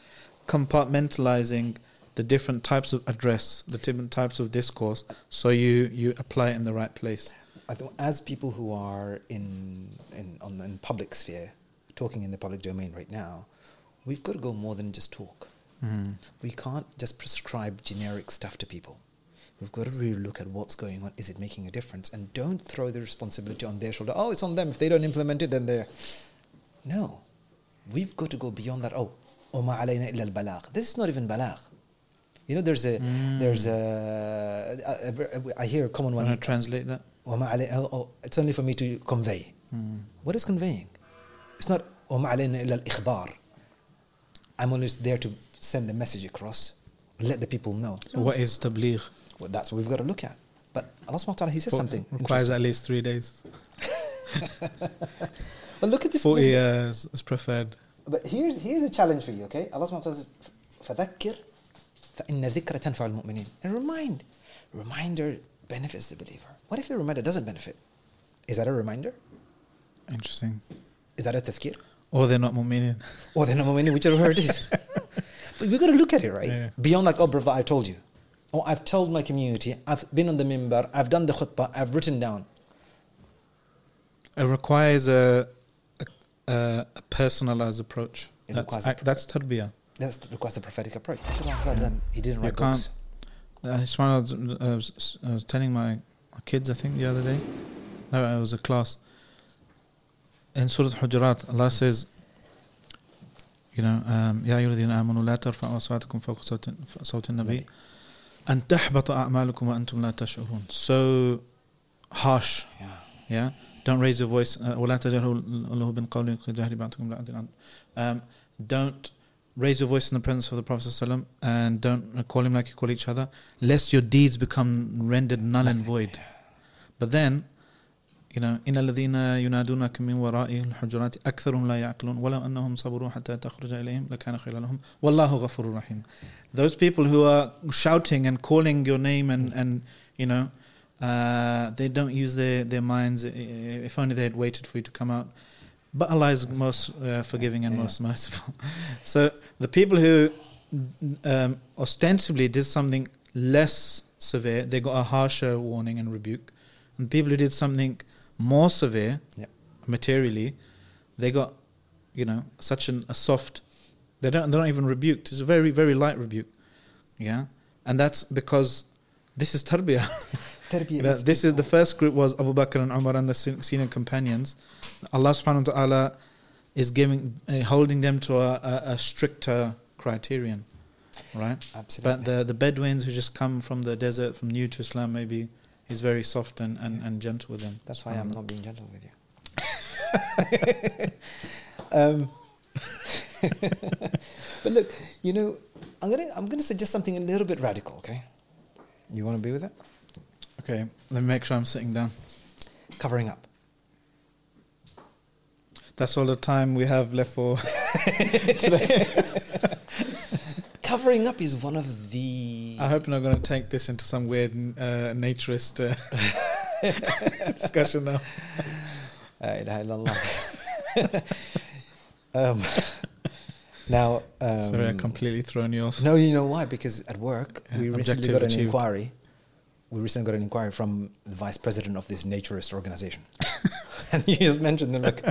compartmentalizing the different types of address, the different types of discourse, so you you apply it in the right place. I think as people who are in in on in public sphere, talking in the public domain right now, we've got to go more than just talk. Mm-hmm. We can't just prescribe generic stuff to people. We've got to really look at what's going on. Is it making a difference? And don't throw the responsibility on their shoulder. Oh, it's on them. If they don't implement it, then they're. No. We've got to go beyond that. Oh, وما علينا إلا البلاغ. This is not even balagh. You know, there's a, there's a, a, a, I hear a common Want one. to translate that? وما علي, oh, oh, it's only for me to convey. Mm. What is conveying? It's not وما علينا إلا الإخبار. I'm only there to send the message across, let the people know. So what is tabligh? Well, that's what we've got to look at. But Allah subhanahu wa ta'ala, He says For- something. requires interesting. at least three days. Well, look at this. Forty this- years is preferred. But here's, here's a challenge for you, okay? Allah subhanahu wa ta'ala says, فَذَكِّرْ فَإِنَّ ذِكْرَ تَنْفَعُ الْمُؤْمِنِينَ And remind. Reminder benefits the believer. What if the reminder doesn't benefit? Is that a reminder? Interesting. Is that a tafkir? Or they're not mu'minin. Or they're not mu'minin, whichever it is. but we've got to look at it, right? Yeah. Beyond like, oh, brother, I told you. Oh, I've told my community. I've been on the mimbar. I've done the khutbah. I've written down. It requires a a, a, a personalized approach. It That's, requires a ac- that's tarbiyah. That's requires the prophetic approach. Prophet He didn't You write can't- books. Uh, Ismail, I was, I, was, I was telling my, my kids, I think, the other day. No, it was a class. In Surah Hujurat, Allah says, you know, um, يا أيها الذين آمنوا لا ترفعوا أصواتكم فوق صوت صوت النبي أن تحبط أعمالكم وأنتم لا تشعرون. So harsh, Yeah. yeah. Don't raise your voice. Uh, ولا تجهروا له بالقول كجهر بعضكم لبعض. Um, don't raise your voice in the presence of the Prophet ﷺ and don't call him like you call each other, lest your deeds become rendered null and void. But then, you know, إن الذين ينادونك من وراء الحجرات أكثرهم لا يعقلون ولو أنهم صبروا حتى تخرج إليهم لكان خيرا لهم والله غفور رحيم. Those people who are shouting and calling your name and, and you know, uh, they don't use their, their minds. I- I- If only they had waited for you to come out. But Allah is most uh, forgiving and Yeah. most merciful. so the people who um, ostensibly did something less severe, they got a harsher warning and rebuke. And people who did something more severe, Yeah. materially, they got, you know, such an, a soft. They don't. They're not even rebuked. It's a very, very light rebuke. Yeah, and that's because this is tarbiyah. Tarbiyah this is the first group was Abu Bakr and Umar and the senior companions. Allah subhanahu wa ta'ala is giving uh, holding them to a, a, a stricter criterion. Right? Absolutely. But the the Bedouins who just come from the desert, from new to Islam maybe he's very soft and, and, and gentle with them. That's why I'm not being gentle with you. um, but look, you know, I'm gonna I'm gonna suggest something a little bit radical. Okay, you want to be with it? Okay, let me make sure I'm sitting down. Covering up. That's all the time we have left for Covering up is one of the. I hope you're not going to take this into some weird uh, naturist uh, discussion now. La ilaha illallah. um, now, um, Sorry, I completely thrown you off. No, you know why? Because at work, Yeah, we recently got an achieved. inquiry. We recently got an inquiry from the vice president of this naturist organization. and you just mentioned them like,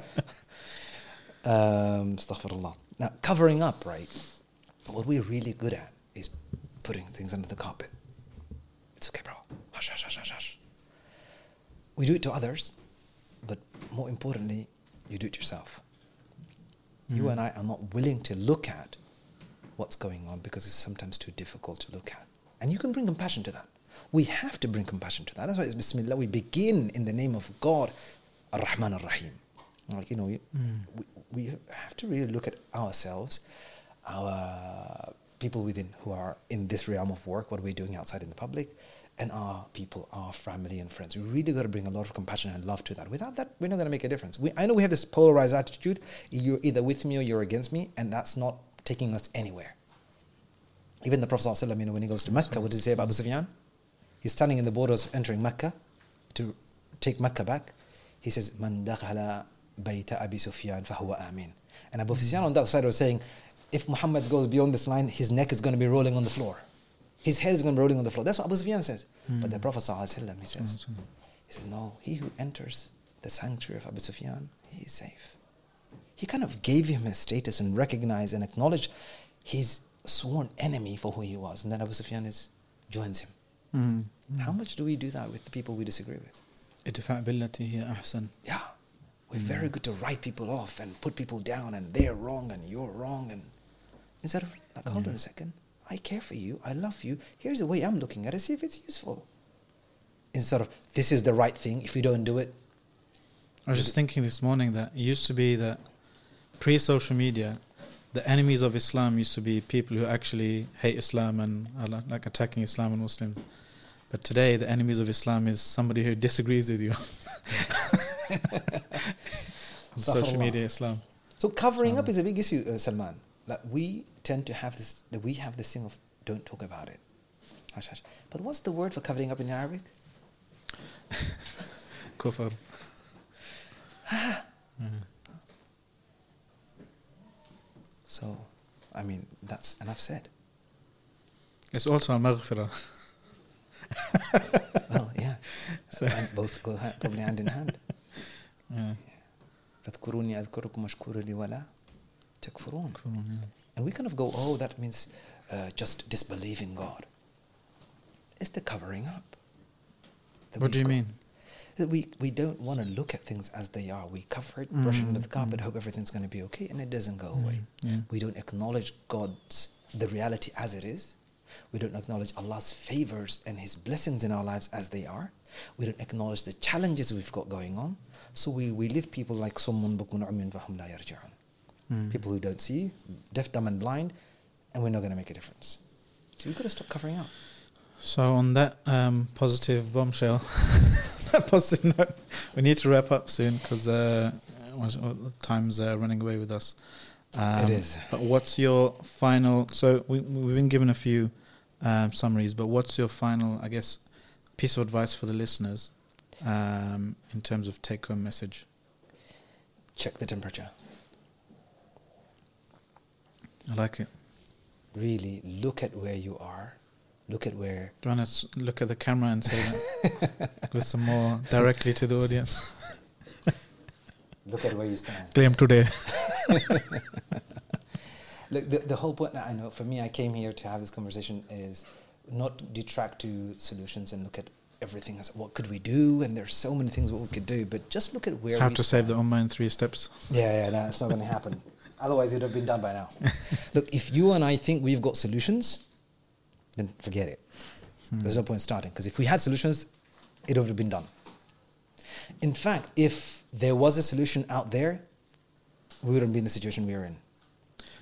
um, astaghfirullah. Now, covering up, right? What we're really good at is putting things under the carpet. It's okay, bro. Hush, hush, hush, hush, hush. We do it to others, but more importantly, you do it yourself. You Mhm. and I are not willing to look at what's going on because it's sometimes too difficult to look at. And you can bring compassion to that. We have to bring compassion to that. That's why it's Bismillah. We begin in the name of God, Ar Rahman Ar Rahim. Like, you know, Mm. we, we have to really look at ourselves, our people within who are in this realm of work, what we're doing outside in the public, and our people, our family and friends. We really got to bring a lot of compassion and love to that. Without that, we're not going to make a difference. We, I know we have this polarized attitude. You're either with me or you're against me, and that's not taking us anywhere. Even the Prophet ﷺ, you know, when he goes to Mecca, what does he say about Abu Sufyan? He's standing in the borders entering Mecca to take Mecca back. He says, "Man dakhala bayta Abi Sufyan fahuwa amin." And Abu Sufyan on that side was saying, if Muhammad goes beyond this line, his neck is going to be rolling on the floor. His head is going to be rolling on the floor. That's what Abu Sufyan says. But the Prophet ﷺ, he says, he says, no, he who enters the sanctuary of Abu Sufyan, he is safe. He kind of gave him his status and recognized and acknowledged his sworn enemy for who he was. And then Abu Sufyan is, joins him. Mm. How much do we do that with the people we disagree with? ادفع بالتي هي أحسن. Yeah. We're very good to write people off and put people down and they're wrong and you're wrong and instead of like hold on a second. I care for you, I love you. Here's the way I'm looking at it, see if it's useful. Instead of this is the right thing, if you don't do it, I was just thinking this morning that it used to be that pre social media, the enemies of Islam used to be people who actually hate Islam and are like attacking Islam and Muslims. But today, the enemies of Islam is somebody who disagrees with you. social media Islam. So covering up is a big issue, uh, Salman. Like we tend to have this, that we have this thing of don't talk about it. Hush, hush. But what's the word for covering up in Arabic? Kufr. So, I mean, that's enough said. It's also a maghfirah. Well, yeah, So- and both go ha- probably hand in hand. Yeah. فاذكروني أذكركم واشكروا لي ولا تكفرون. And we kind of go, oh, that means uh, just disbelieve in God. It's the covering up. What do you got. mean? That we, we don't want to look at things as they are. We cover it, brush it under the Mm, carpet, mm. hope everything's going to be okay, and it doesn't go away. Mm, yeah. We don't acknowledge God's the reality as it is. We don't acknowledge Allah's favors and His blessings in our lives as they are. We don't acknowledge the challenges we've got going on. So we, we live people like someone Mm. people who don't see, deaf, dumb, and blind, and we're not going to make a difference. So we've got to stop covering up. So on that um, positive bombshell, that positive note, we need to wrap up soon because uh, uh, time's uh, running away with us. Um, It is. But what's your final? So we, we've been given a few um, summaries, but what's your final, I guess, piece of advice for the listeners um, in terms of take-home message? Check the temperature. I like it. Really look at where you are. Look at where Do you want to look at the camera and say that with some more directly to the audience? look at where you stand. Claim today. Look, the, the whole point I know for me, I came here to have this conversation is not detract to solutions and look at everything as what could we do, and there's so many things what we could do, but just look at where How to save the stand. Ummah in three steps. Yeah, yeah, that's not going to happen. Otherwise, it would have been done by now. Look, if you and I think we've got solutions, then forget it. Hmm. There's no point starting because if we had solutions, it would have been done. In fact, if there was a solution out there, we wouldn't be in the situation we are in.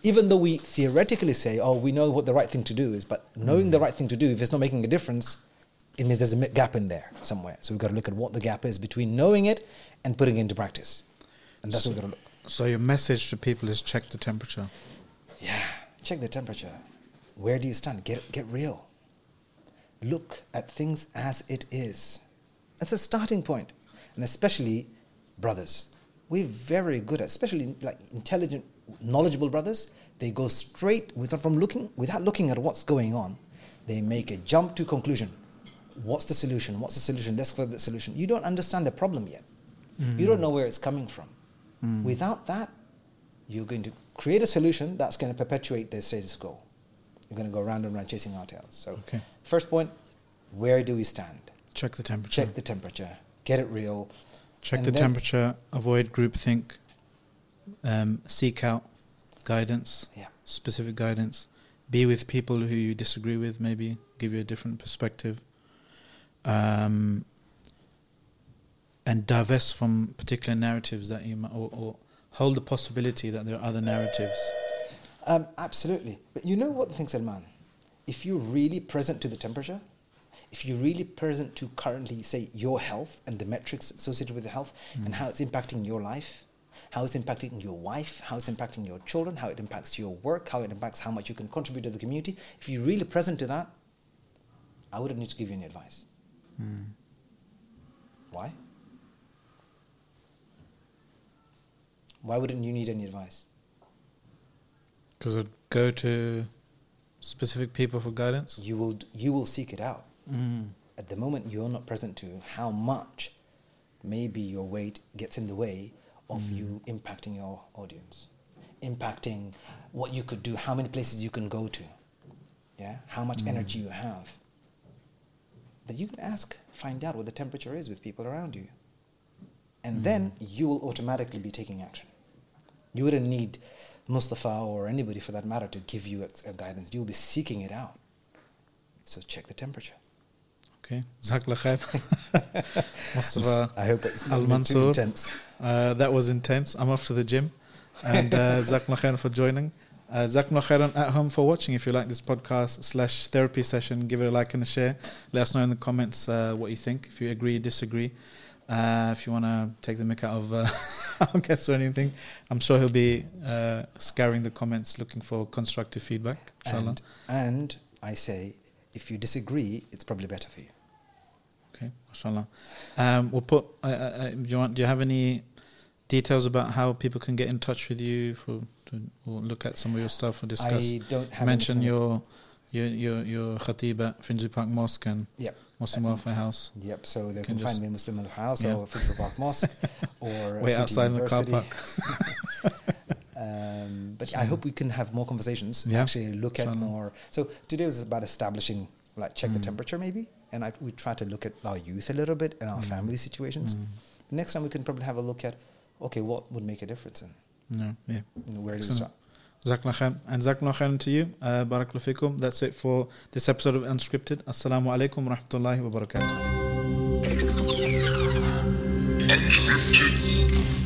Even though we theoretically say, "Oh, we know what the right thing to do is," but knowing the hmm. right thing to do, if it's not making a difference, it means there's a gap in there somewhere. So we've got to look at what the gap is between knowing it and putting it into practice, and that's what we've got to look. So your message to people is check the temperature. Yeah, check the temperature. Where do you stand? Get get real. Look at things as it is. That's a starting point. and especially brothers. We're very good at, especially like intelligent, knowledgeable brothers. They go straight without from looking without looking at what's going on. They make a jump to conclusion. What's the solution? What's the solution? Let's the solution. You don't understand the problem yet. You don't mm. know where it's coming from. Mm. Without that, you're going to create a solution that's going to perpetuate the status quo. You're going to go round and round chasing our tails. So, Okay. first point, where do we stand? Check the temperature. Check the temperature. Get it real. Check and the temperature. Avoid groupthink. Um, seek out guidance, Yeah. specific guidance. Be with people who you disagree with. Maybe give you a different perspective. Um, and divest from particular narratives that you might, or, or hold the possibility that there are other narratives. Um, absolutely. But you know what the thing, Salman? If you're really present to the temperature, if you're really present to currently say your health and the metrics associated with the health and how it's impacting your life, how it's impacting your wife, how it's impacting your children, how it impacts your work, how it impacts how much you can contribute to the community, if you're really present to that, I wouldn't need to give you any advice. Mm. Why? Why wouldn't you need any advice? Because I'd go to specific people for guidance. You will you will seek it out. Mm. At the moment you're not present to how much maybe your weight gets in the way of mm. you impacting your audience, impacting what you could do, how many places you can go to, yeah, how much mm. energy you have. But you can ask, find out what the temperature is with people around you, and mm. then you will automatically be taking action. You wouldn't need Mustafa or anybody for that matter to give you a, a guidance. You'll be seeking it out. So check the temperature. Okay. Jazakallah khair. Mustafa I hope it's not too intense. Uh, that was intense. I'm off to the gym. And uh, Jazakallah khairan for joining. Uh, khairan at home for watching. If you like this podcast slash therapy session, give it a like and a share. Let us know in the comments uh, what you think. If you agree, disagree. Uh, if you want to take the mick out of uh, our guest or anything, I'm sure he'll be uh, scouring the comments looking for constructive feedback. And, and I say, if you disagree, it's probably better for you. Okay, mashallah. Um, we'll put. Uh, uh, do you want? Do you have any details about how people can get in touch with you for to or look at some of your stuff or discuss? I don't have Mention your your your your khatib at Park Mosque and Yep. Muslim Um, Welfare House. Yep. So they Can can, find me in Muslim Al House Yeah. or Finsbury Park Mosque or Wait City outside in the car park. Um, but I hope we can have more conversations. Yeah. Actually, look at more. So today was about establishing, like, check the Mm. temperature maybe, and I, we try to look at our youth a little bit and our Mm. family situations. Mm. Next time we can probably have a look at, okay, what would make a difference and No, yeah. where do we start? Jazakallah. And Jazakallah to you. Uh, Barakallahu fikum. That's it for this episode of Unscripted. Assalamu alaikum wa rahmatullahi wa barakatuh. Unscripted.